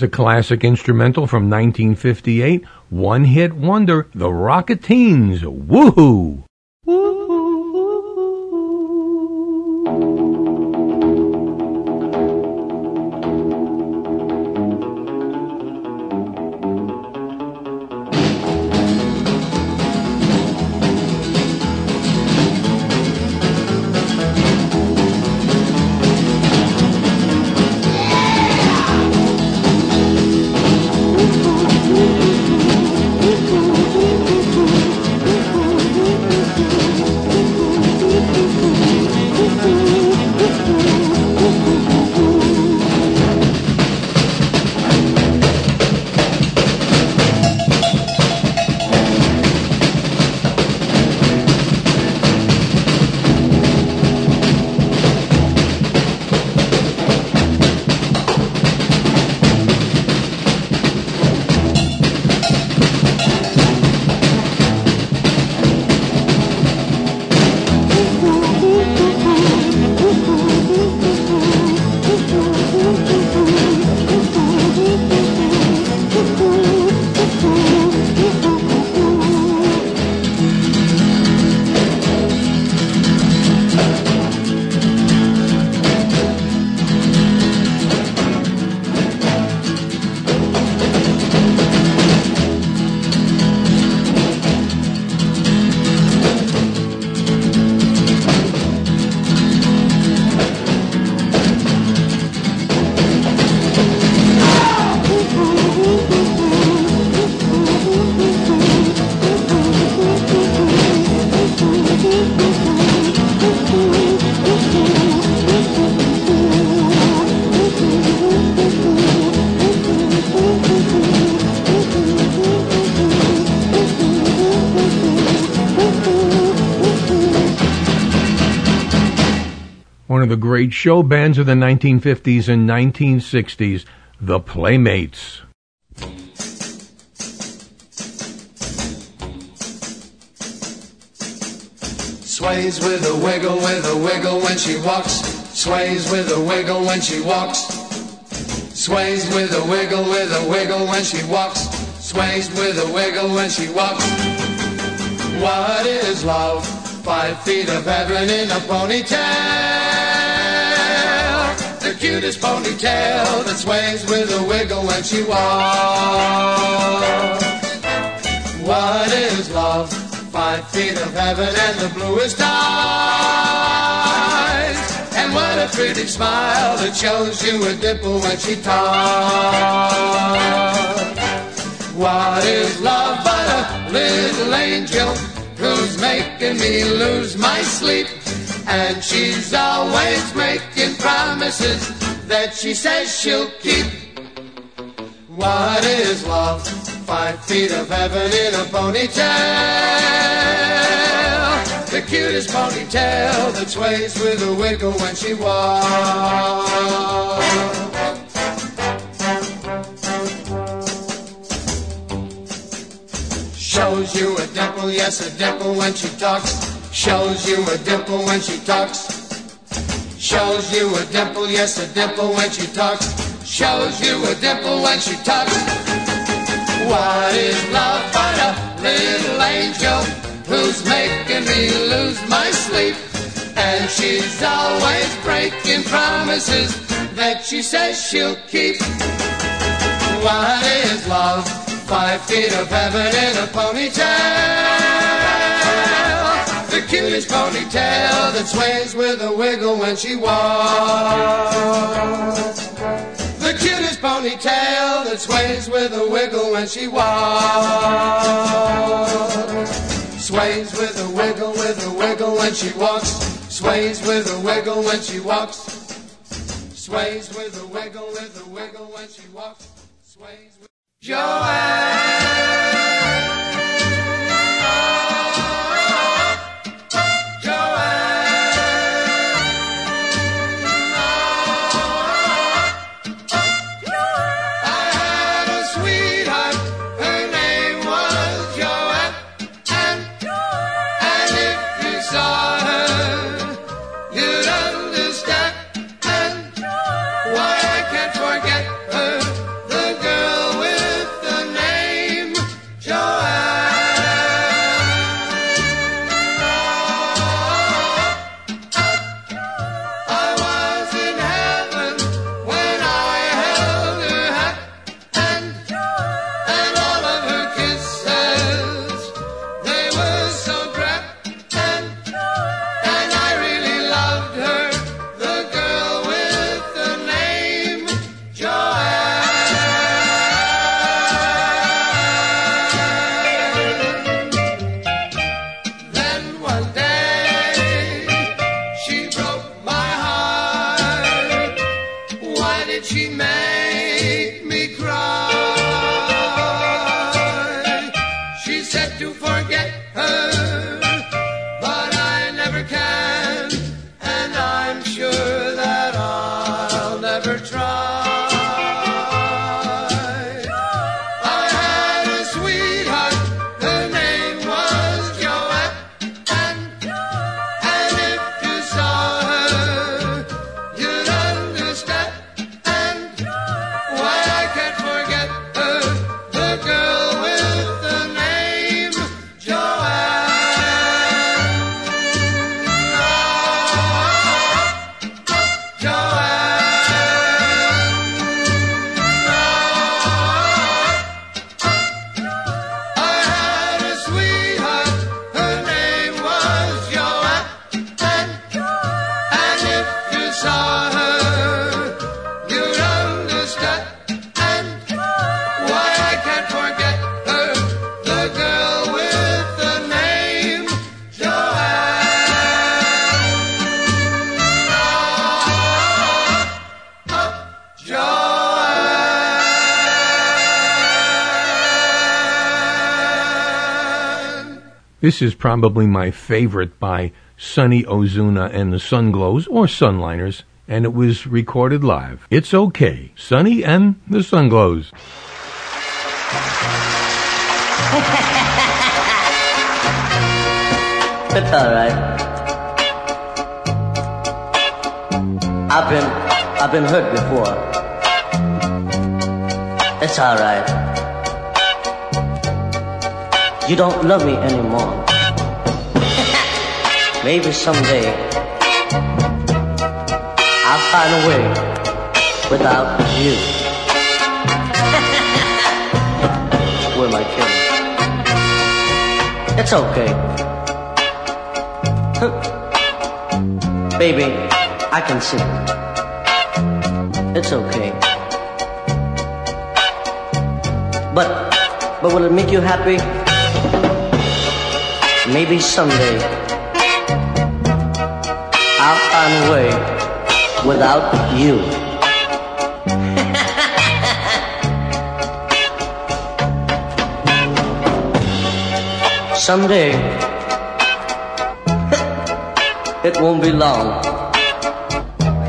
B: A classic instrumental from 1958, one hit wonder, The Rock-A-Teens. Woohoo! Show bands of the 1950s and 1960s, the Playmates.
X: Sways with a wiggle, with a wiggle when she walks. Sways with a wiggle when she walks. Sways with a wiggle, with a wiggle when she walks. Sways with a wiggle when she walks. What is love? Five feet of heaven in a ponytail. Cutest ponytail that sways with a wiggle when she walks. What is love? Five feet of heaven and the bluest eyes. And what a pretty smile that shows you a dimple when she talks. What is love but a little angel who's making me lose my sleep? And she's always making promises that she says she'll keep. What is love? Five feet of heaven in a ponytail. The cutest ponytail that sways with a wiggle when she walks. Shows you a dimple, yes, a dimple when she talks. Shows you a dimple when she talks. Shows you a dimple, yes, a dimple when she talks. Shows you a dimple when she talks. What is love but a little angel who's making me lose my sleep? And she's always breaking promises that she says she'll keep. What is love? Five feet of heaven in a ponytail. Cutest ponytail that sways with a wiggle when she walks. The cutest ponytail that sways with a wiggle when she walks. Sways with a wiggle, with a wiggle when she walks. Sways with a wiggle when she walks. Sways with a wiggle, with a wiggle when she walks. Sways with I
B: This is probably my favorite by Sunny Ozuna and the Sunglows or Sunliners, and it was recorded live. It's okay, Sunny and the Sunglows.
I: it's alright. I've been I've been hurt before. It's alright. You don't love me anymore. Maybe someday I'll find a way without you. Where am I kidding? It's okay. Baby, I can see. It's okay. But but will it make you happy? Maybe someday I'll find a way without you. someday it won't be long.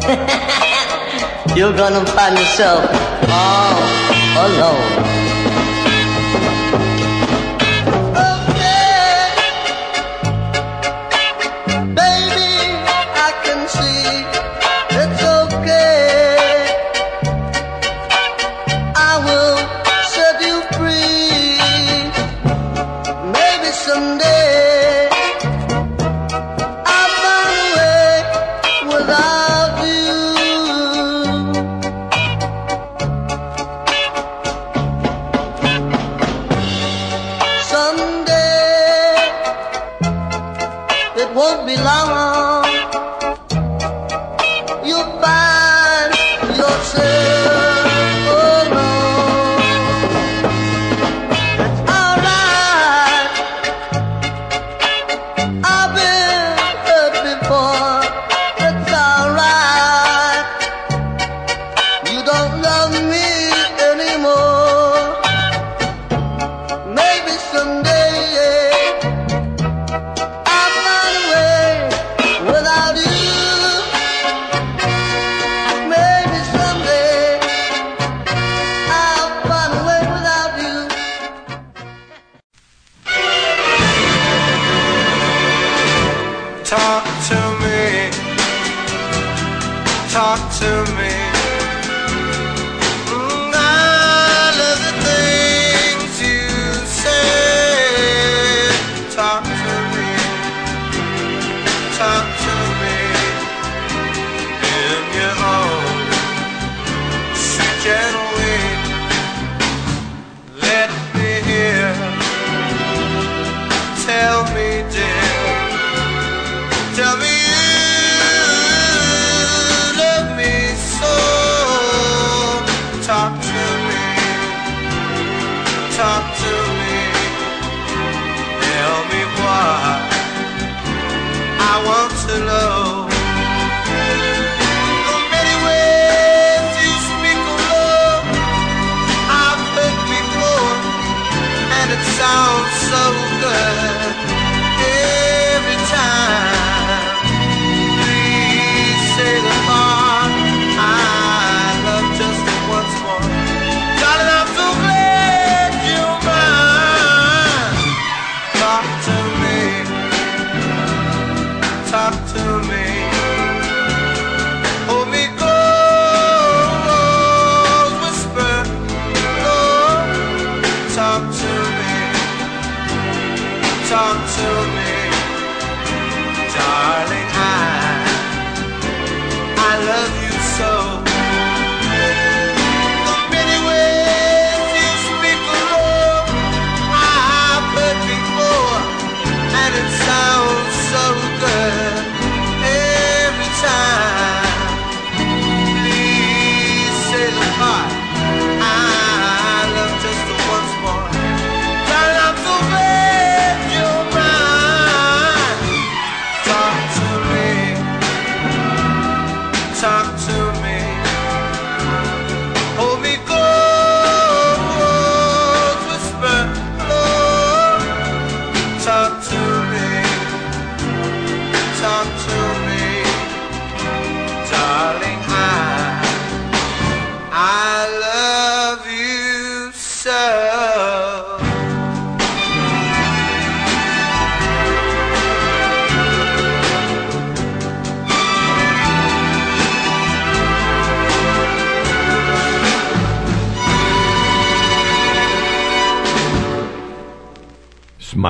I: You're gonna find yourself all alone.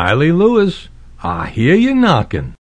Y: Smiley Lewis, I hear you knocking.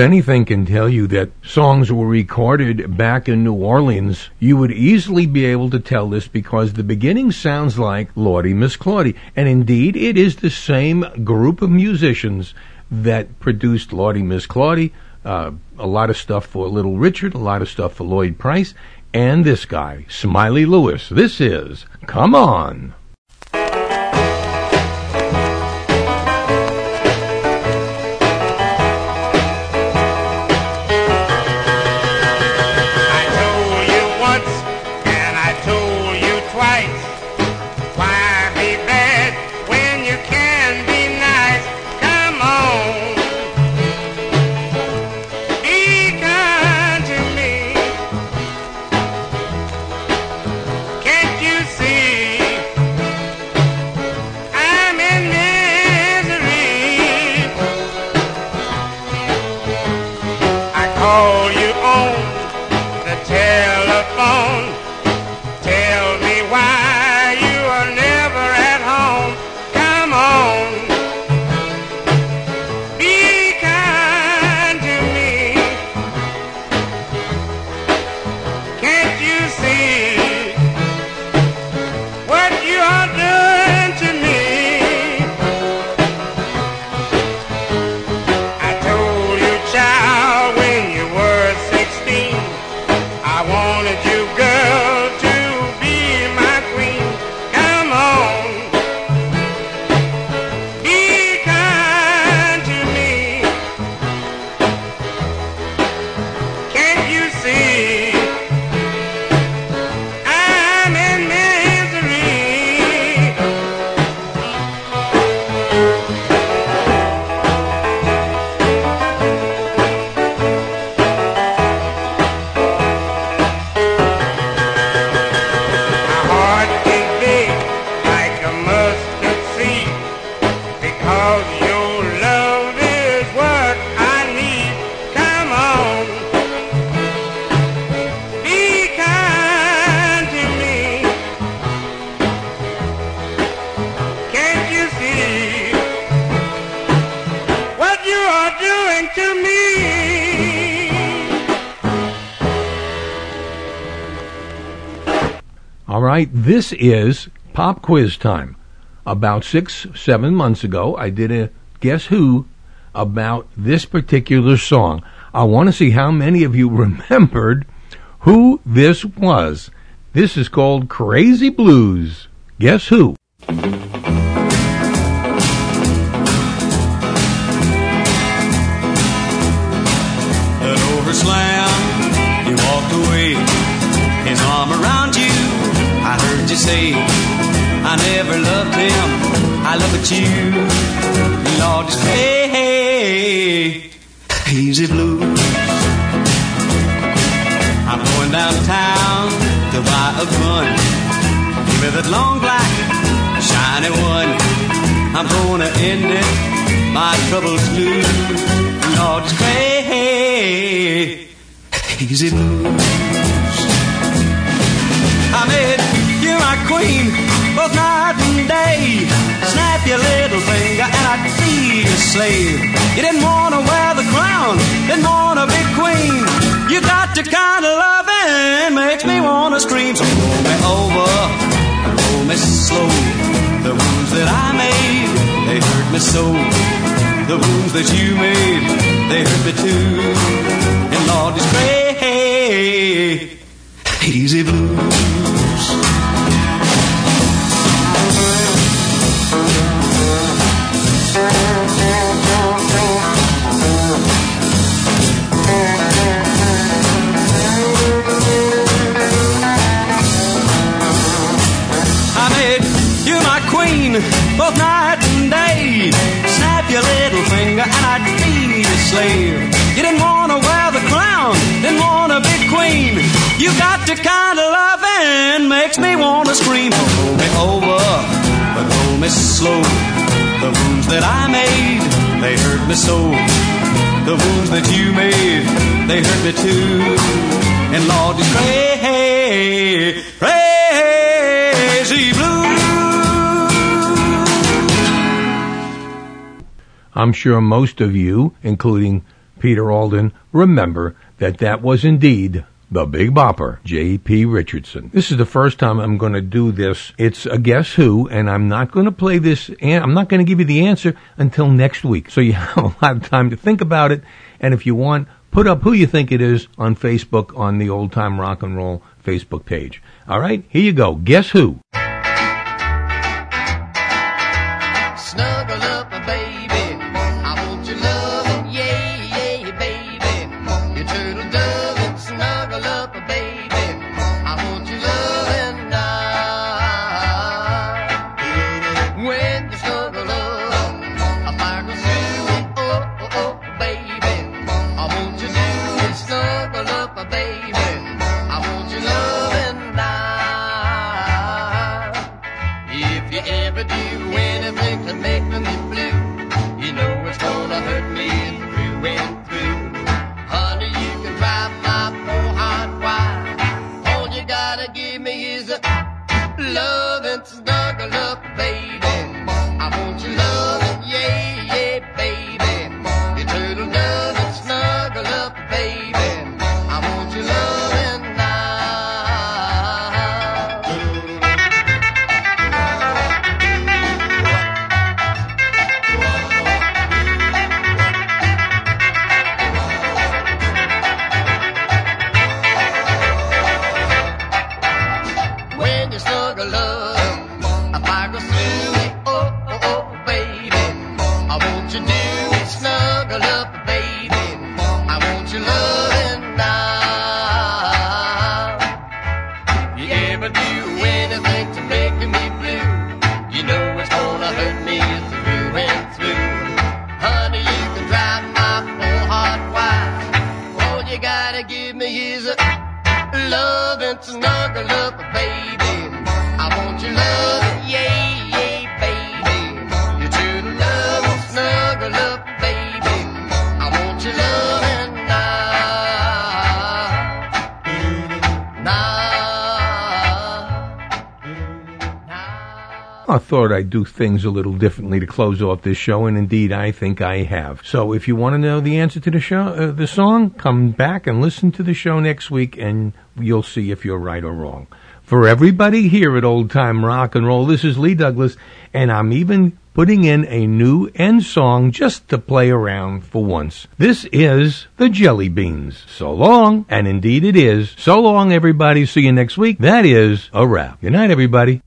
Y: anything can tell you that songs were recorded back in New Orleans, you would easily be able to tell this because the beginning sounds like Lawdy Miss Clawdy. And indeed, it is the same group of musicians that produced Lawdy Miss Clawdy, uh, a lot of stuff for Little Richard, a lot of stuff for Lloyd Price, and this guy, Smiley Lewis. This is Come On.
X: Right, this is pop quiz time. About six, seven months ago, I did a guess who about this particular song. I want to see how many of you remembered who this was. This is called Crazy Blues. Guess who?
I: Say, I never loved him, I love but you. Lord, just hey, easy blues. I'm going downtown to buy a gun. Give me that long black, shiny one. I'm gonna end it, my troubles blue. Lord, just hey, easy blues. I made my queen, both night and day. Snap your little finger and I'd be your slave. You didn't wanna wear the crown, didn't wanna be queen. You got your kind of loving, makes me wanna scream. So roll me over, roll me slow. The wounds that I made, they hurt me so. The wounds that you made, they hurt me too. And Lord, it's great, easy blues. Both night and day. Snap your little finger and I'd be your slave. You didn't wanna wear the crown, didn't wanna be queen. You got your kind of loving, makes me wanna scream. Roll me over, but roll me slow. The wounds that I made, they hurt me so. The wounds that you made, they hurt me too. And Lord, it's crazy, crazy blue.
X: I'm sure most of you, including Peter Alden, remember that that was indeed the Big Bopper, J.P. Richardson. This is the first time I'm going to do this. It's a guess who, and I'm not going to play this, and I'm not going to give you the answer until next week. So you have a lot of time to think about it, and if you want, put up who you think it is on Facebook on the Old Time Rock and Roll Facebook page. All right, here you go. Guess who?
B: Do things a little differently to close off this show, and indeed, I think I have. So, if you want to know the answer to the show, uh, the song, come back and listen to the show next week, and you'll see if you're right or wrong. For everybody here at Old Time Rock and Roll, this is Lee Douglas, and I'm even putting in a new end song just to play around for once. This is the Jelly Beans. So long, and indeed it is. So long, everybody. See you next week. That is a wrap. Good night, everybody.